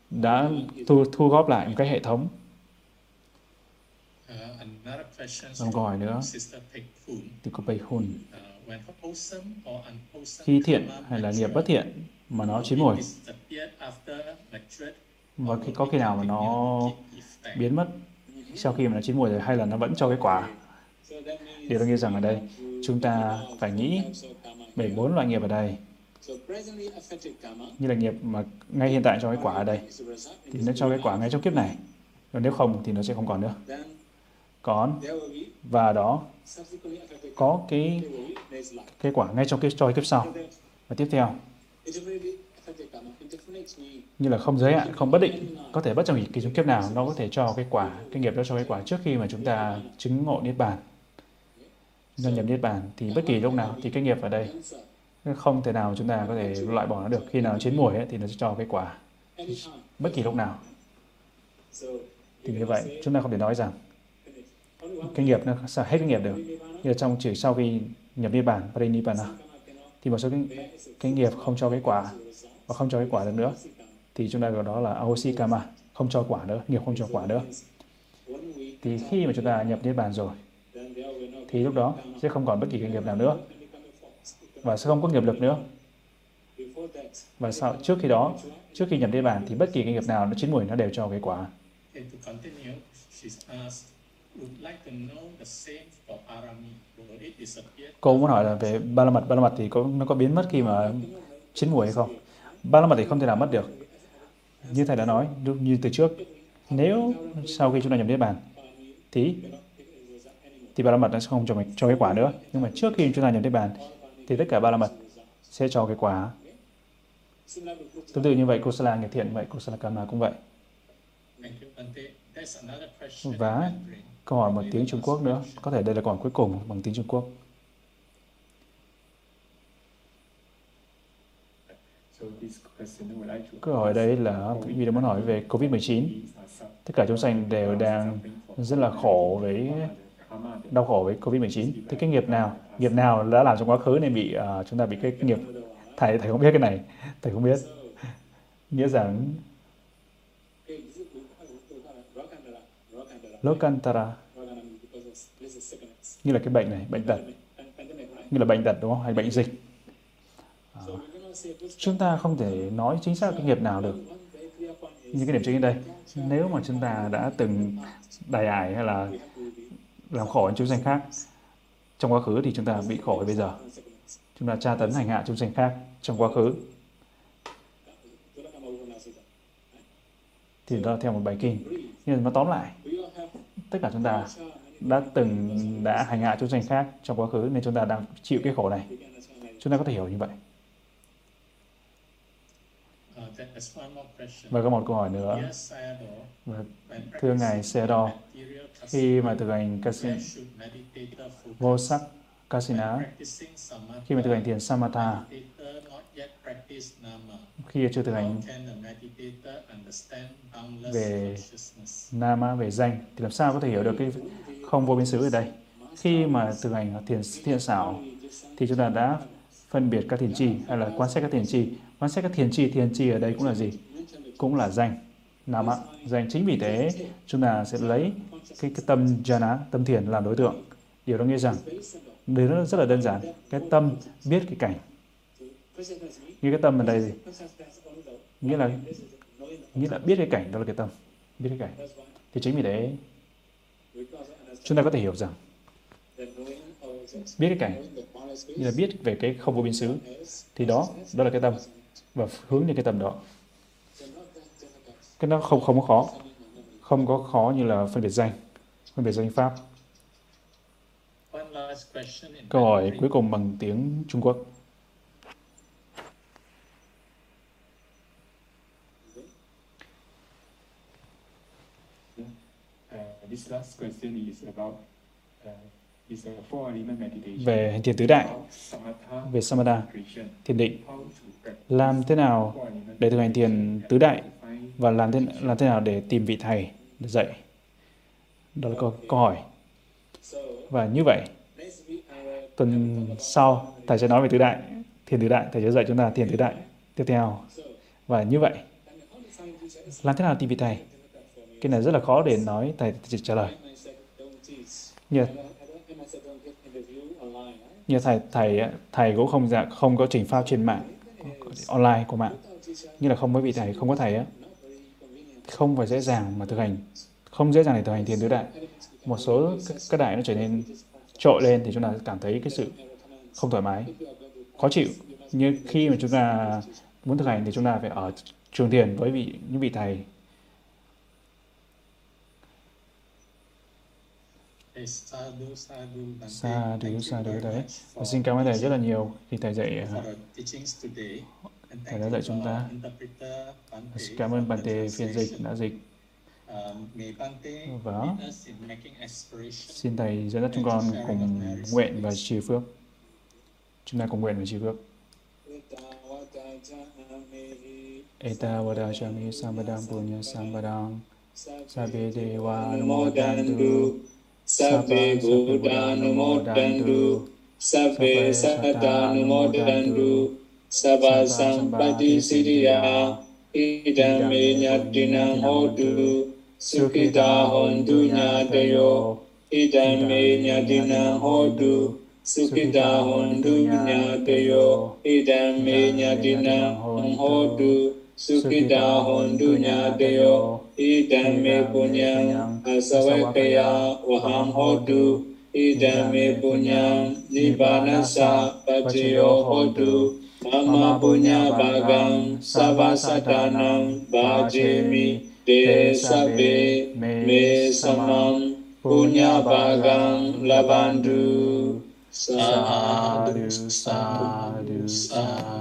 đã thu, thu góp lại một cách hệ thống còn câu hỏi nữa. từ cô Bầy Hun Uh, khi thiện hay là nghiệp bất thiện mà nó chín mùi. và khi có khi nào mà nó biến mất sau khi mà nó chín mùi rồi hay là nó vẫn cho cái quả. Điều đó nghĩa rằng ở đây chúng ta phải nghĩ về bốn loại nghiệp ở đây. Như là nghiệp mà ngay hiện tại cho cái quả ở đây thì nó cho cái quả ngay trong kiếp này. Còn nếu không thì nó sẽ không còn nữa còn và đó có cái cái quả ngay trong kiếp cho cái kiếp sau. Và tiếp theo. Như là không giới hạn không bất định có thể bất trong kỳ trong kiếp nào nó có thể cho cái quả cái nghiệp đó cho cái quả trước khi mà chúng ta chứng ngộ niết bàn. Ta nhập niết bàn thì bất kỳ lúc nào thì cái nghiệp ở đây không thể nào chúng ta có thể loại bỏ nó được. Khi nào chín mùi ấy, thì nó sẽ cho cái quả. Bất kỳ lúc nào. Thì như vậy chúng ta không thể nói rằng cái nghiệp nó sẽ hết cái nghiệp được như là trong chỉ sau khi nhập niết bàn parinibbana thì một số cái, cái nghiệp không cho cái quả và không cho cái quả được nữa. Thì chúng ta gọi đó là ahosi kama không cho quả nữa nghiệp không cho quả nữa. Thì khi mà chúng ta nhập niết bàn rồi thì lúc đó sẽ không còn bất kỳ cái nghiệp nào nữa và sẽ không có nghiệp lực nữa. Và sau trước khi đó trước khi nhập niết bàn thì bất kỳ cái nghiệp nào nó chín mùi nó đều cho cái quả. Cô muốn hỏi là về ba la mật ba la mật thì có nó có biến mất khi mà chín mùi hay không? Ba la mật thì không thể nào mất được. Như thầy đã nói như từ trước nếu sau khi chúng ta nhập niết bàn thì thì ba la mật nó sẽ không cho mình cho cái quả nữa. Nhưng mà trước khi chúng ta nhập niết bàn thì tất cả ba la mật sẽ cho cái quả. Tương tự như vậy kusala nghiệp thiện vậy kusala karma cũng vậy. Và câu hỏi bằng tiếng Trung Quốc nữa có thể đây là câu hỏi cuối cùng bằng tiếng Trung Quốc Câu hỏi đây là quý vị đã muốn hỏi về COVID-19. Tất cả chúng sanh đều đang rất là khổ với đau khổ với Covid-19. Thế cái nghiệp nào, nghiệp nào đã làm trong quá khứ nên bị uh, chúng ta bị cái nghiệp thầy thầy không biết cái này, thầy không biết. Nghĩa rằng Lokantara như là cái bệnh này, bệnh tật, như là bệnh tật đúng không? Hay bệnh dịch. À, chúng ta không thể nói chính xác cái nghiệp nào được. Như cái điểm chính ở đây, nếu mà chúng ta đã từng đài ải hay là làm khổ những chúng sanh khác trong quá khứ thì chúng ta bị khổ bây giờ chúng ta tra tấn hành hạ chúng sanh khác trong quá khứ thì đó theo một bài kinh nhưng mà tóm lại tất cả chúng ta đã từng đã hành hạ chúng sanh khác trong quá khứ nên chúng ta đang chịu cái khổ này. Chúng ta có thể hiểu như vậy. Và có một câu hỏi nữa. Thưa ngài Sero khi mà thực hành kasin, vô sắc kasina, khi mà thực hành thiền samatha, khi chưa thực hành về nama, về danh, thì làm sao có thể hiểu được cái không vô biên xứ ở đây? Khi mà thực hành thiền thiền xảo, thì chúng ta đã phân biệt các thiền chi hay là quan sát các thiền chi. Quan sát các thiền chi, thiền chi ở đây cũng là gì? Cũng là danh. Nama, danh. Chính vì thế, chúng ta sẽ lấy cái, cái tâm jhana, tâm thiền làm đối tượng. Điều đó nghĩa rằng, điều đó rất là đơn giản. Cái tâm biết cái cảnh. Như cái tâm ở đây gì? Nghĩa là nghĩa là biết cái cảnh, đó là cái tâm. Biết cái cảnh. Thì chính vì thế, chúng ta có thể hiểu rằng, biết cái cảnh, như là biết về cái không vô biên xứ, thì đó, đó là cái tâm. Và hướng đến cái tâm đó. Cái đó không không có khó không có khó như là phân biệt danh, phân biệt danh pháp. Câu hỏi cuối cùng bằng tiếng Trung Quốc. Về hành thiền tứ đại, về samatha, thiền định. Làm thế nào để thực hành thiền tứ đại và làm thế, làm thế nào để tìm vị thầy để dạy? Đó là câu, câu hỏi. Và như vậy, tuần sau, Thầy sẽ nói về tứ đại, thiền tứ đại, Thầy sẽ dạy chúng ta thiền tứ đại tiếp theo. Và như vậy, làm thế nào tìm vị thầy? Cái này rất là khó để nói, Thầy chỉ trả lời. Như, như thầy thầy thầy cũng không dạ, không có trình phao trên mạng online của mạng. Như là không có vị thầy không có thầy á. Không phải dễ dàng mà thực hành. Không dễ dàng để thực hành thiền tứ đại. Một số các đại nó trở nên trội lên thì chúng ta cảm thấy cái sự không thoải mái khó chịu. Như khi mà chúng ta muốn thực hành thì chúng ta phải ở trường thiền với vị những vị thầy Sa đủ sa đủ đấy. Và xin cảm ơn thầy rất là nhiều khi thầy dạy thầy đã dạy chúng ta. Xin cảm ơn Bante phiên dịch đã dịch. Và xin thầy dẫn dắt chúng con cùng nguyện và trì phước. Chúng ta cùng nguyện và trì phước. Eta vadachami sambadam punya sambadam စဗ္ဗေဘူတာနမောတန္တုစဗ္ဗေသတ္တာနမောတန္တုသဗ္ဗသံပတိစိရိယာဣဒံမေညတိနံဟောတုสุขิตาหนตุญาตโยอิตัมเมญาตินังโหตุสุขิตาหนตุญาตโยอิตัมเมญาตินังโหตุ Sukita hondunya deo idam me punyang asawe ya, kaya waham hodu idam me punyang nibanasa pacio hodu mama punya bagang sabasadanang bajemi desa be me samam punya bagang labandu sadu sadu sadu.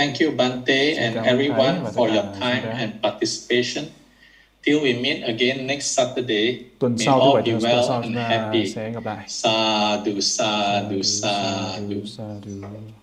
Thank you, Bante, and everyone for your time and participation. Till we meet again next Saturday, Tuần may sau all be well and happy. sẽ gặp lại. Sadhu, sadhu, sadhu. sadhu.